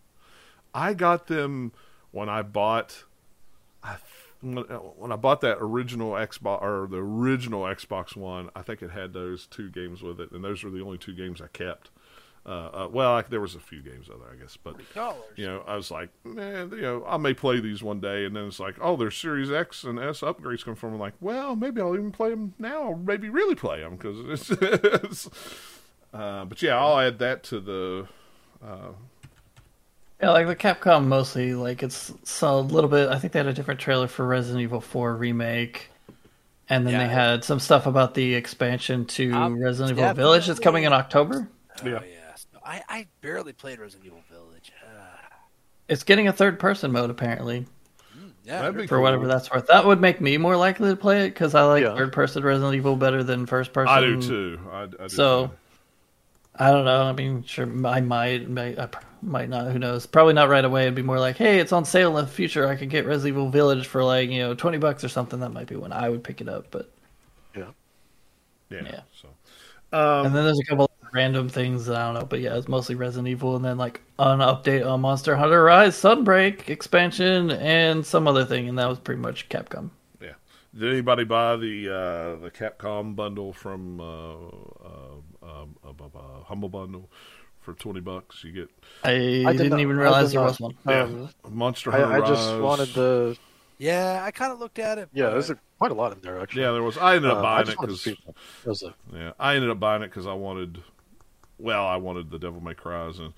I got them when I bought. I when when I bought that original Xbox or the original Xbox One, I think it had those two games with it, and those were the only two games I kept. Uh, uh, well, I, there was a few games other, I guess, but $40. you know, I was like, man, you know, I may play these one day, and then it's like, oh, there's Series X and S upgrades come from. I'm like, well, maybe I'll even play them now, or maybe really play them because it's. it's uh, but yeah, I'll add that to the. Uh, Yeah, like the Capcom mostly, like it's, it's a little bit. I think they had a different trailer for Resident Evil 4 remake, and then Yeah. they had some stuff about the expansion to Um, Resident Evil Village that's coming in October. Yeah. Oh, yes. No, I, I barely played Resident Evil Village. Uh, It's getting a third person mode apparently, yeah, for cool. whatever that's worth. That would make me more likely to play it because I like Yeah. third person Resident Evil better than first person. I do too. I, I do So, too. I don't know. I mean, sure, I might, might, I might not. Who knows? Probably not right away. It'd be more like, hey, it's on sale in the future. I could get Resident Evil Village for like you know twenty bucks or something. That might be when I would pick it up. But yeah. yeah. So and then there's a couple of random things that I don't know. But yeah, it's mostly Resident Evil, and then like an update on Monster Hunter Rise Sunbreak expansion and some other thing, and that was pretty much Capcom. yeah. Did anybody buy the uh, the Capcom bundle from uh, uh, um, uh, uh, uh, Humble Bundle for twenty bucks? You get I, I did didn't even realize did there was one. yeah, Um, Monster Hunter I, I just wanted the yeah, I kind of looked at it. yeah. but- There's a, quite a lot in there actually. Yeah, there was. I ended up Uh, buying it because see there was a yeah, I ended up buying it because I wanted. Well, I wanted the Devil May Cry's and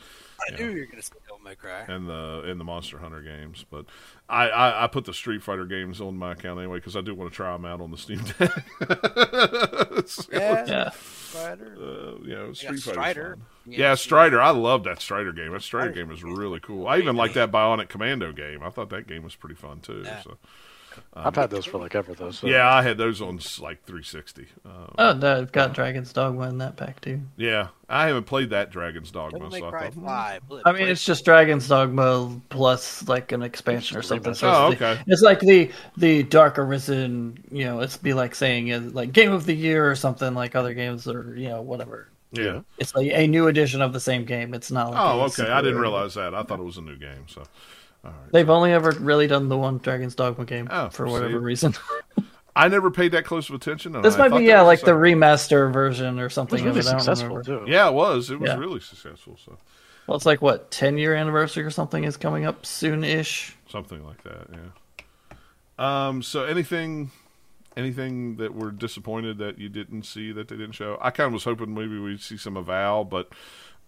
I knew you were going to say Devil May Cry. and the and the Monster Hunter games, but I, I, I put the Street Fighter games on my account anyway because I do want to try them out on the Steam Deck. So, Yeah, Yeah. Strider. uh, you know, Street Fighter. Strider. Yeah, Strider. I love that Strider game. That Strider Strider game is really cool. I even like that Bionic Commando game. I thought that game was pretty fun too. Yeah. So I've had those for like ever though. So. yeah, I had those on like 360. Um, Oh, no, I've got Dragon's Dogma in that pack too. yeah, I haven't played that Dragon's Dogma, Devil so I thought, hmm. 5. Will it I mean, it's just Dragon's Dogma plus like an expansion or something. So Oh, it's the- okay. It's like the the Dark Arisen. You know, it's be like saying uh, like Game of the Year or something like other games or you know whatever. yeah. It's like a new edition of the same game. It's not. Like Oh, okay. I didn't realize that. I thought it was a new game. So, all right. They've only ever really done the one Dragon's Dogma game Oh, for see. whatever reason. I never paid that close of attention. and this I might be yeah, like the second- remaster version or It was something. really of it. I don't successful remember. too. Yeah, it was. It was Yeah. really successful. So Well, it's like what ten year anniversary or something is coming up soon ish. something like that. Yeah. Um. So anything, anything that we're disappointed that you didn't see that they didn't show? I kind of was hoping maybe we'd see some Avowed, but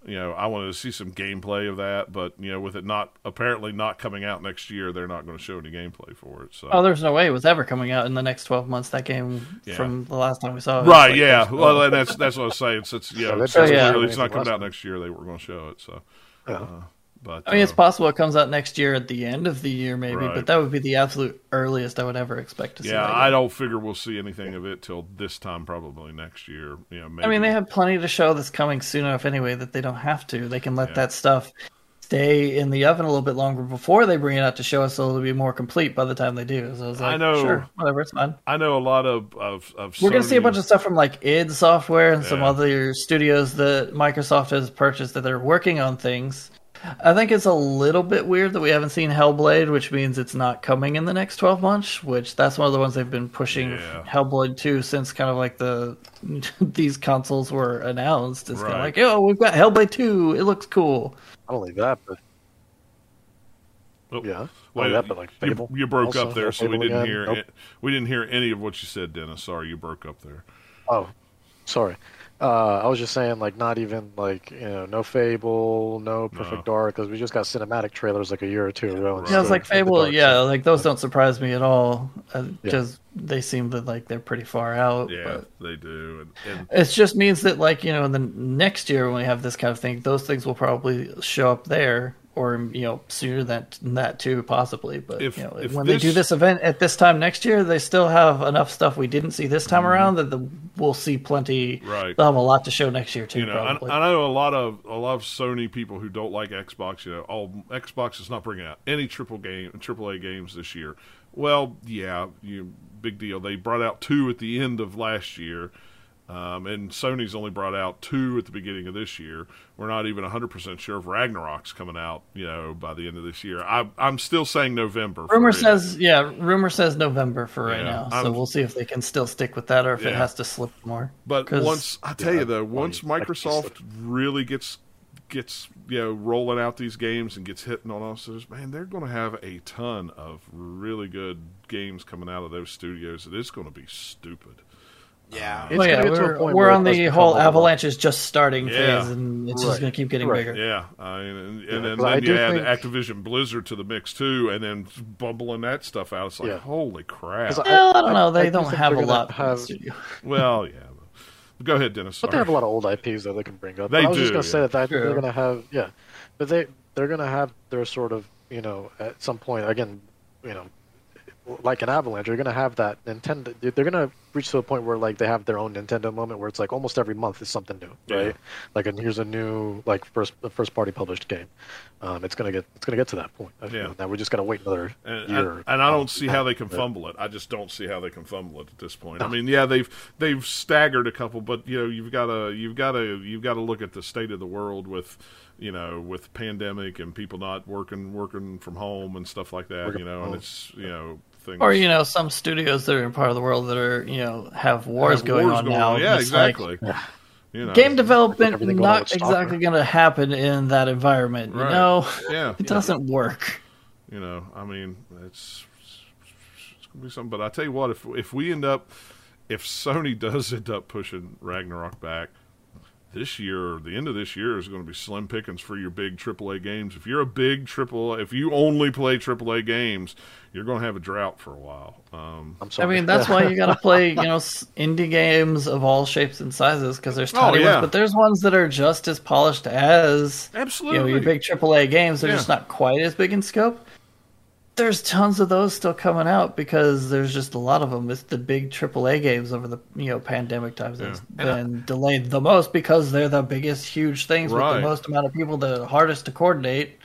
you know, I wanted to see some gameplay of that. But you know, with it not apparently not coming out next year, they're not going to show any gameplay for it. So. Oh, there's no way it was ever coming out in the next 12 months. That game Yeah. from the last time we saw it. Right, like, yeah. there's no- Well, that's that's what I was saying. Since yeah, So since basically clearly it's not coming out next year, they were going to show it. So, Yeah. uh, But I mean, it's uh, possible it comes out next year at the end of the year, maybe, Right. but that would be the absolute earliest I would ever expect to see. yeah, I don't figure we'll see anything of it till this time, probably next year. Know, maybe. I mean, they have plenty to show that's coming soon enough anyway that they don't have to. They can let Yeah. that stuff stay in the oven a little bit longer before they bring it out to show us, so it'll be more complete by the time they do. So I was like, I know- sure, whatever, it's fine. I know a lot of of, of We're gonna see a bunch of stuff from like id Software and some other studios that Microsoft has purchased that they're working on things. I think it's a little bit weird that we haven't seen Hellblade, which means it's not coming in the next twelve months. Which that's one of the ones they've been pushing Yeah. Hellblade to since kind of like the these consoles were announced. It's kind of like, oh, we've got Hellblade two. It looks cool. Not only that, but Oh, yeah. Wait, only that, but like you, Fable. you broke also. up there, so we didn't again. hear Nope. it. We didn't hear any of what you said, Dennis. Sorry, you broke up there. Oh, sorry. Uh, I was just saying, like, not even like you know, no Fable, no Perfect Dark, because we just got cinematic trailers like a year or two ago. and Right. Yeah, it's still like Fable. Yeah, side. like those don't surprise me at all Yeah. because they seem that like they're pretty far out. Yeah, but- they do. And, and It just means that, like, you know, in the next year when we have this kind of thing, those things will probably show up there, or you know, sooner than that too, possibly. But If- you know, if when they do this- this event at this time next year, they still have enough stuff we didn't see this Mm-hmm. time around that the, we'll see plenty. Right. They'll have a lot to show next year too. you know, I, probably. I know a lot of a lot of Sony people who don't like Xbox. You know, oh, Xbox is not bringing out any triple game, triple A games this year. Well, yeah, you big deal. They brought out two at the end of last year, um, and Sony's only brought out two at the beginning of this year. We're not even 100 percent sure if Ragnarok's coming out. You know, by the end of this year. I, I'm still saying November. Rumor it. says, yeah, rumor says November for right Yeah, now. So I'm- we'll see if they can still stick with that or if it has to slip more. But 'Cause- once I tell you though, once you- Microsoft really gets gets you know rolling out these games and gets hitting on us, there's- man, they're going to have a ton of really good games coming out of those studios. It is going to be stupid. Yeah. It's Well, yeah, gonna get to a we're, point we're on the whole a Avalanche is just starting Yeah. phase, and it's Right. just going to keep getting Right. bigger. Yeah, I mean, and, and, Yeah, then, 'cause I then you add think- Activision Blizzard to the mix too, and then bumbling that stuff out. It's like Yeah. holy crap. 'Cause Well, I don't know. They do don't have a lot. have- in well, yeah. Go ahead, Dennis. But they have a lot of old IPs that they can bring up. They But I was do, just gonna say yeah. that, that they're gonna have yeah, but they they're gonna have their sort of you know at some point again you know like an Avalanche, you're gonna have that Nintendo. They're gonna reach to a point where like they have their own Nintendo moment where it's like almost every month is something new, right? Yeah. Like and here's a new like first first party published game. Um, it's gonna get it's gonna get to that point. I. Yeah. Now we just gotta wait another And, year. and, and I don't see how they can Yeah. fumble it. I just don't see how they can fumble it at this point. I mean, yeah, they've they've staggered a couple, but you know, you've got to you've got to you've got to look at the state of the world with you know with pandemic and people not working working from home and stuff like that. You know, and it's you know things Or you know, some studios that are in part of the world that are you know have wars have going wars on going now. Yeah, It's like, exactly. You know, game development everything not with exactly going to happen in that environment. Right. You know, Yeah, it doesn't work. You know, I mean, it's it's gonna be something. But I tell you what, if if we end up, if Sony does end up pushing Ragnarok back this year, the end of this year is going to be slim pickings for your big AAA games. If you're a big AAA, if you only play AAA games, you're going to have a drought for a while. Um, I'm I mean, that's why you got to play, you know, indie games of all shapes and sizes because there's Oh, yeah. ones, but there's ones that are just as polished as you know absolutely. your big AAA games. They're Yeah. just not quite as big in scope. There's tons of those still coming out because there's just a lot of them. It's the big AAA games over the you know pandemic times that's Yeah. And I- been delayed the most because they're the biggest, huge things with the most amount of people, the hardest to coordinate.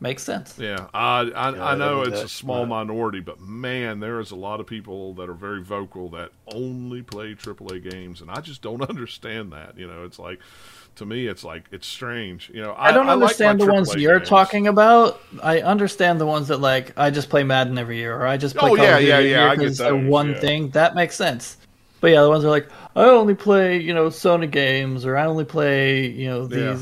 Makes sense. Yeah, I I, Yeah, I know that- it's a small yeah. minority, but man, there is a lot of people that are very vocal that only play AAA games, and I just don't understand that. You know, it's like to me, it's like it's strange. You know, I, I don't I like understand the ones you're games. talking about. I understand the ones that like I just play Madden every year, or I just play Oh, Call yeah, of Duty yeah, yeah, year I get 'cause they're those, one yeah. thing. That makes sense. But yeah, the ones that are like I only play you know Sony games, or I only play you know Yeah.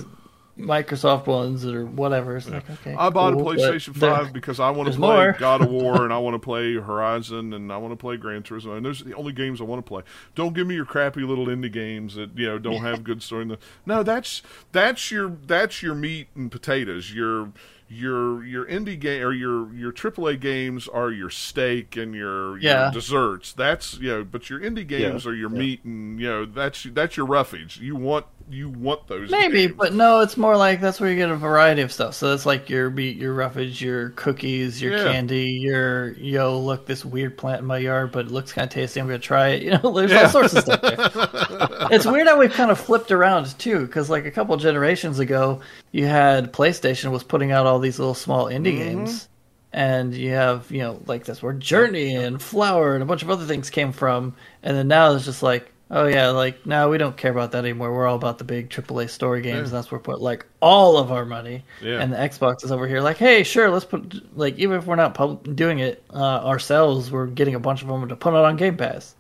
These Microsoft ones or whatever. It's like okay, I bought cool, a PlayStation Five because I want to play more. God of War and I want to play Horizon and I want to play Gran Turismo, and those are the only games I want to play. Don't give me your crappy little indie games that you know don't have good story. In the, no, that's that's your that's your meat and potatoes. Your your your indie game or your your AAA games are your steak and your, Yeah. your desserts. That's you know, but your indie games are your yeah. meat and you know that's that's your roughage. You want you want those. Maybe, games. but no, it's more like that's where you get a variety of stuff. So that's like your beet, your roughage, your cookies, your Yeah. candy, your yo, look this weird plant in my yard, but it looks kind of tasty. I'm gonna try it. You know, there's Yeah. all sorts of stuff there. it's weird how we've kind of flipped around too, because like a couple generations ago, you had PlayStation was putting out all these little small indie Mm-hmm. games, and you have you know like that's where Journey and Flower and a bunch of other things came from, and then now it's just like. Oh yeah, like no, we don't care about that anymore. We're all about the big AAA story games, Yeah. and that's where we put like all of our money. Yeah. And the Xbox is over here, like, hey, sure, let's put like even if we're not pub- doing it uh, ourselves, we're getting a bunch of them to put it on Game Pass.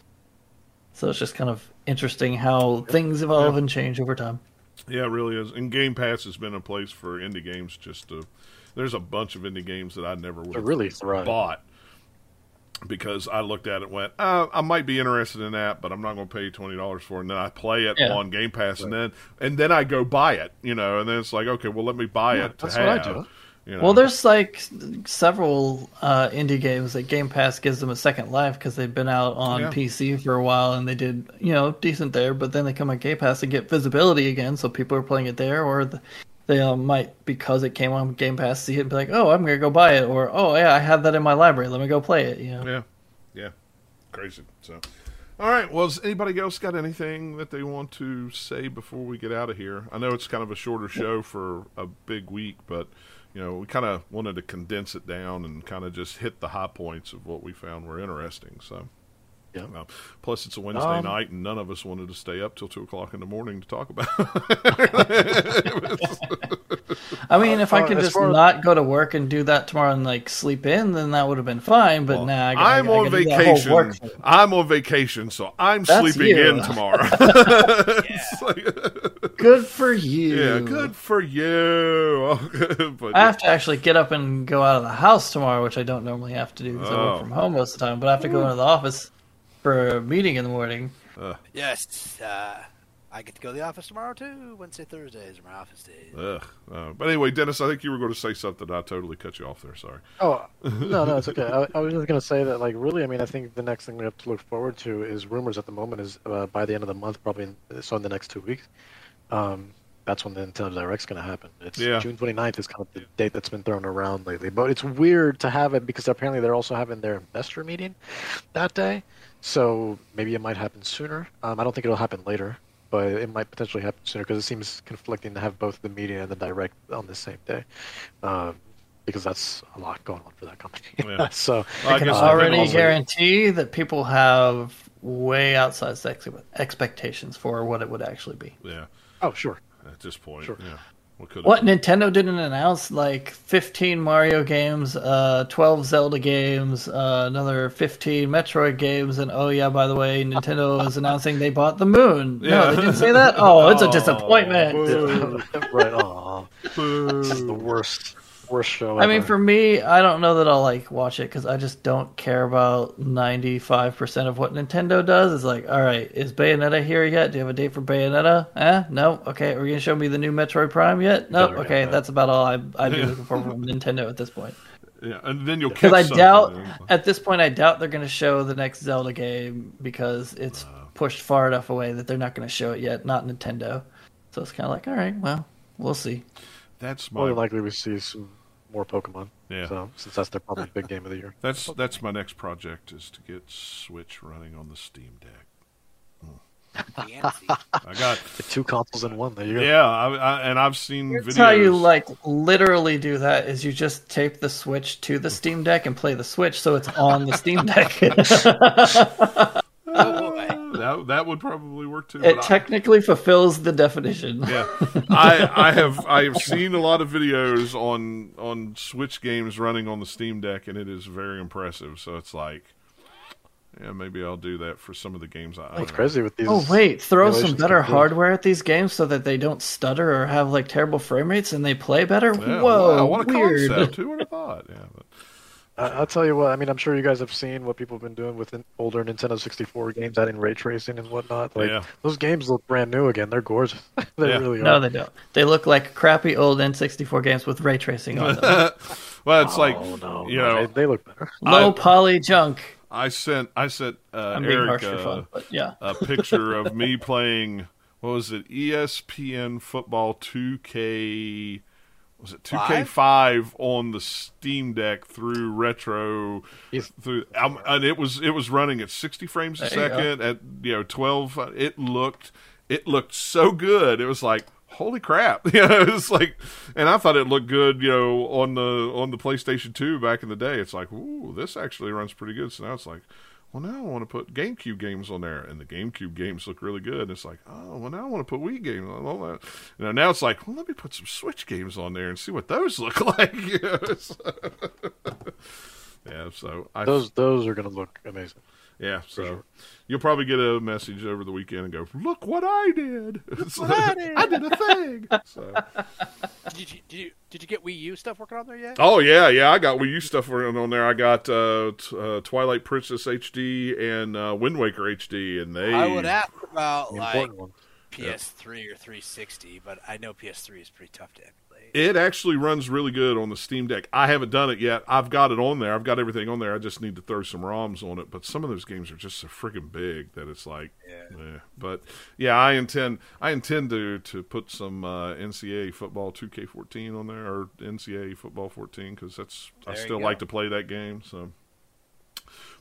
So it's just kind of interesting how things evolve Yeah. and change over time. Yeah, it really is. And Game Pass has been a place for indie games. Just to, there's a bunch of indie games that I never would have really thrive. bought because I looked at it and went, uh, I might be interested in that, but I'm not going to pay twenty dollars for it. And then I play it Yeah. on Game Pass, and then and then I go buy it, you know. And then it's like, okay, well, let me buy Yeah, it that's what I do. You know? Well, there's like several uh, indie games that Game Pass gives them a second life because they've been out on Yeah. PC for a while and they did, you know, decent there. But then they come on Game Pass and get visibility again, so people are playing it there, or the, they uh, might because it came on Game Pass see it and be like, oh, I'm gonna go buy it, or oh yeah, I have that in my library, let me go play it. You know. Yeah, yeah, crazy. So, all right. Well, has anybody else got anything that they want to say before we get out of here? I know it's kind of a shorter show for a big week, but you know, we kind of wanted to condense it down and kind of just hit the high points of what we found were interesting. So. Yeah. Plus, it's a Wednesday Um, night, and none of us wanted to stay up till two o'clock in the morning to talk about. I mean, if I Uh, could as just far not go to work and do that tomorrow and like sleep in, then that would have been fine. But Well, nah, I, I'm I, I on gotta do that whole vacation. I'm on vacation, so I'm That's sleeping you. in tomorrow. Like- Good for you. yeah, good for you. but I have to actually get up and go out of the house tomorrow, which I don't normally have to do because I Oh. work from home most of the time. But I have to go into the office for a meeting in the morning. Yes, uh, I get to go to the office tomorrow too. Wednesday, Thursdays are my office days. Ugh. Uh, but anyway, Dennis, I think you were going to say something. I totally cut you off there. Sorry. Oh no, no, it's okay. I, I was just gonna say that, like, really, I mean, I think the next thing we have to look forward to is rumors. At the moment, is uh, by the end of the month, probably in, so in the next two weeks. Um, that's when the Nintendo Direct's gonna happen. It's Yeah. June 29th is kind of the date that's been thrown around lately. But it's weird to have it because apparently they're also having their investor meeting that day. So maybe it might happen sooner. Um, I don't think it'll happen later, but it might potentially happen sooner because it seems conflicting to have both the media and the direct on the same day. Um, because that's a lot going on for that company. Yeah. so Well, I I can guess I already also- guarantee that people have way outsized ex- expectations for what it would actually be. Yeah. oh sure. At this point, Sure. yeah. What could What Nintendo didn't announce like 15 Mario games, uh, 12 Zelda games, uh, another 15 Metroid games, and oh yeah, by the way, Nintendo is announcing they bought the moon. Yeah. No, they didn't say that. Oh, it's a Oh, disappointment. boo. right. Oh, this is the worst, worst show. I mean, for me, I don't know that I'll like watch it because I just don't care about 95% of what Nintendo does. It's like, all right, is Bayonetta here yet? Do you have a date for Bayonetta? Eh? No? Okay, are you going to show me the new Metroid Prime yet? No? Don't Okay, about that's about all I, I'd be looking for from Nintendo at this point. Yeah, and then you'll Because I doubt, and- at this point, I doubt they're going to show the next Zelda game because it's pushed far enough away that they're not going to show it yet. Not Nintendo. So it's kind of like, all right, well, we'll see. That's more my than likely we see some more Pokemon. Yeah. So since that's their probably big game of the year. that's that's my next project is to get Switch running on the Steam Deck. Fancy. I got Get two consoles in one. There you go. yeah, I, I, and I've seen That's videos. how you like literally do that is you just tape the Switch to the Steam Deck and play the Switch so it's on the Steam Deck. oh boy. That that would probably work too. it but I- technically fulfills the definition. yeah, I I have I have seen a lot of videos on on Switch games running on the Steam Deck, and it is very impressive. So it's like, yeah, maybe I'll do that for some of the games I. I It's crazy with oh, these. Oh wait, throw some better can hardware at these games so that they don't stutter or have like terrible frame rates and they play better. Yeah, Whoa, wow, what a weird. concept! Who would have thought? Yeah, but, I, I'll tell you what. I mean, I'm sure you guys have seen what people have been doing with older Nintendo 64 games, adding ray tracing and whatnot. Like Yeah. those games look brand new again. They're gorgeous. they Yeah. really are. No, they don't. They look like crappy old N64 games with ray tracing on them. well, it's like oh no, you know, they, they look better. Low I- poly junk. I sent I sent uh, Eric harsh uh, fun, yeah. a picture of me playing what was it? ESPN Football 2K. Was it Five? 2K5 on the Steam Deck through retro Yes. through um, and it was it was running at 60 frames a There you second at you know 12 uh, it looked it looked so good. It was like holy crap. You know it was like and I thought it looked good you know on the on the PlayStation 2 back in the day. It's like ooh this actually runs pretty good. So now it's like well now I want to put GameCube games on there and the GameCube games look really good and it's like oh well now I want to put Wii games on all that you know now it's like well let me put some Switch games on there and see what those look like you know, it's- yeah so I Those those are gonna look amazing. yeah, so sure. You'll probably get a message over the weekend and go, "Look what I did! So, what I did." I did a thing." So, Did you did you did you get Wii U stuff working on there yet? oh yeah, yeah, I got Wii U stuff working on there. I got uh, t- uh, Twilight Princess HD and uh, Wind Waker HD, and they I would ask about like important. PS3 or 360, but I know PS3 is pretty tough to emulate. It actually runs really good on the Steam Deck. I haven't done it yet. I've got it on there. I've got everything on there. I just need to throw some ROMs on it. But some of those games are just so freaking big that it's like, Yeah. Yeah, but yeah, I intend I intend to to put some uh, NCAA football 2K14 on there or NCAA football 14 because that's I There you still like to play that game. So,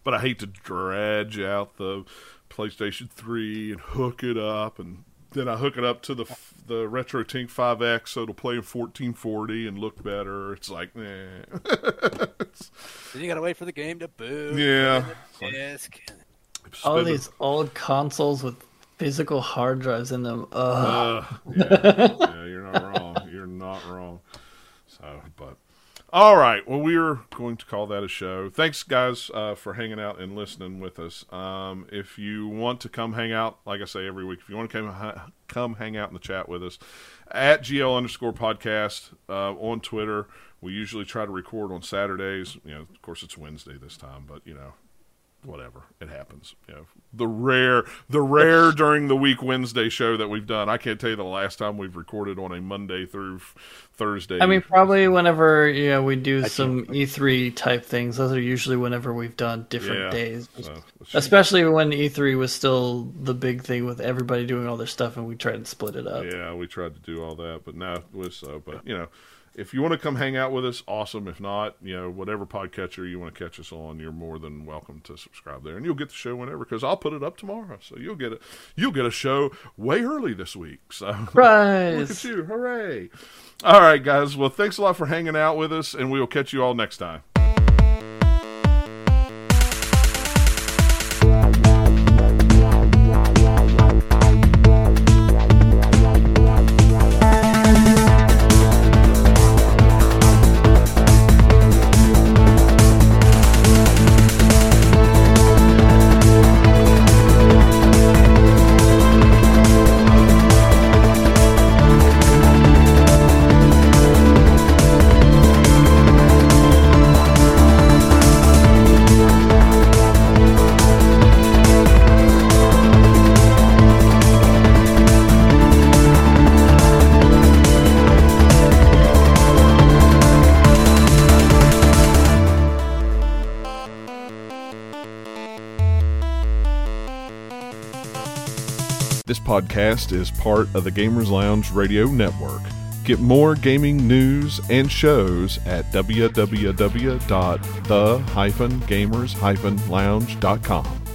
but I hate to dredge out the PlayStation 3 and hook it up and. Then I hook it up to the the RetroTINK 5X, so it'll play in 1440 and look better. It's like, eh. It's- Then you gotta wait for the game to boot. Yeah. and the Disc. All spend a- these old consoles with physical hard drives in them. Ugh. Uh, yeah, yeah, you're not wrong. You're not wrong. So, but all right. Well, we're going to call that a show. Thanks, guys, uh, for hanging out and listening with us. Um, if you want to come hang out, like I say every week, if you want to come come hang out in the chat with us at GL underscore podcast uh, on Twitter. We usually try to record on Saturdays. You know, of course, it's Wednesday this time, but you know, whatever it happens you know the rare the rare during the week wednesday show that we've done i can't tell you the last time we've recorded on a monday through thursday I mean, probably whenever yeah we do I some E3 type things. Those are usually whenever we've done different Yeah, days. so, Especially when E3 was still the big thing with everybody doing all their stuff, and we tried to split it up. yeah we tried to do all that but now it was so but you know if you want to come hang out with us awesome if not you know whatever podcatcher you want to catch us on you're more than welcome to subscribe there and you'll get the show whenever because i'll put it up tomorrow so you'll get it you'll get a show way early this week so Look at you. Hooray. All right, guys. Well, thanks a lot for hanging out with us, and we will catch you all next time. Podcast is part of the Gamers Lounge Radio Network. Get more gaming news and shows at www.the-gamers-lounge.com.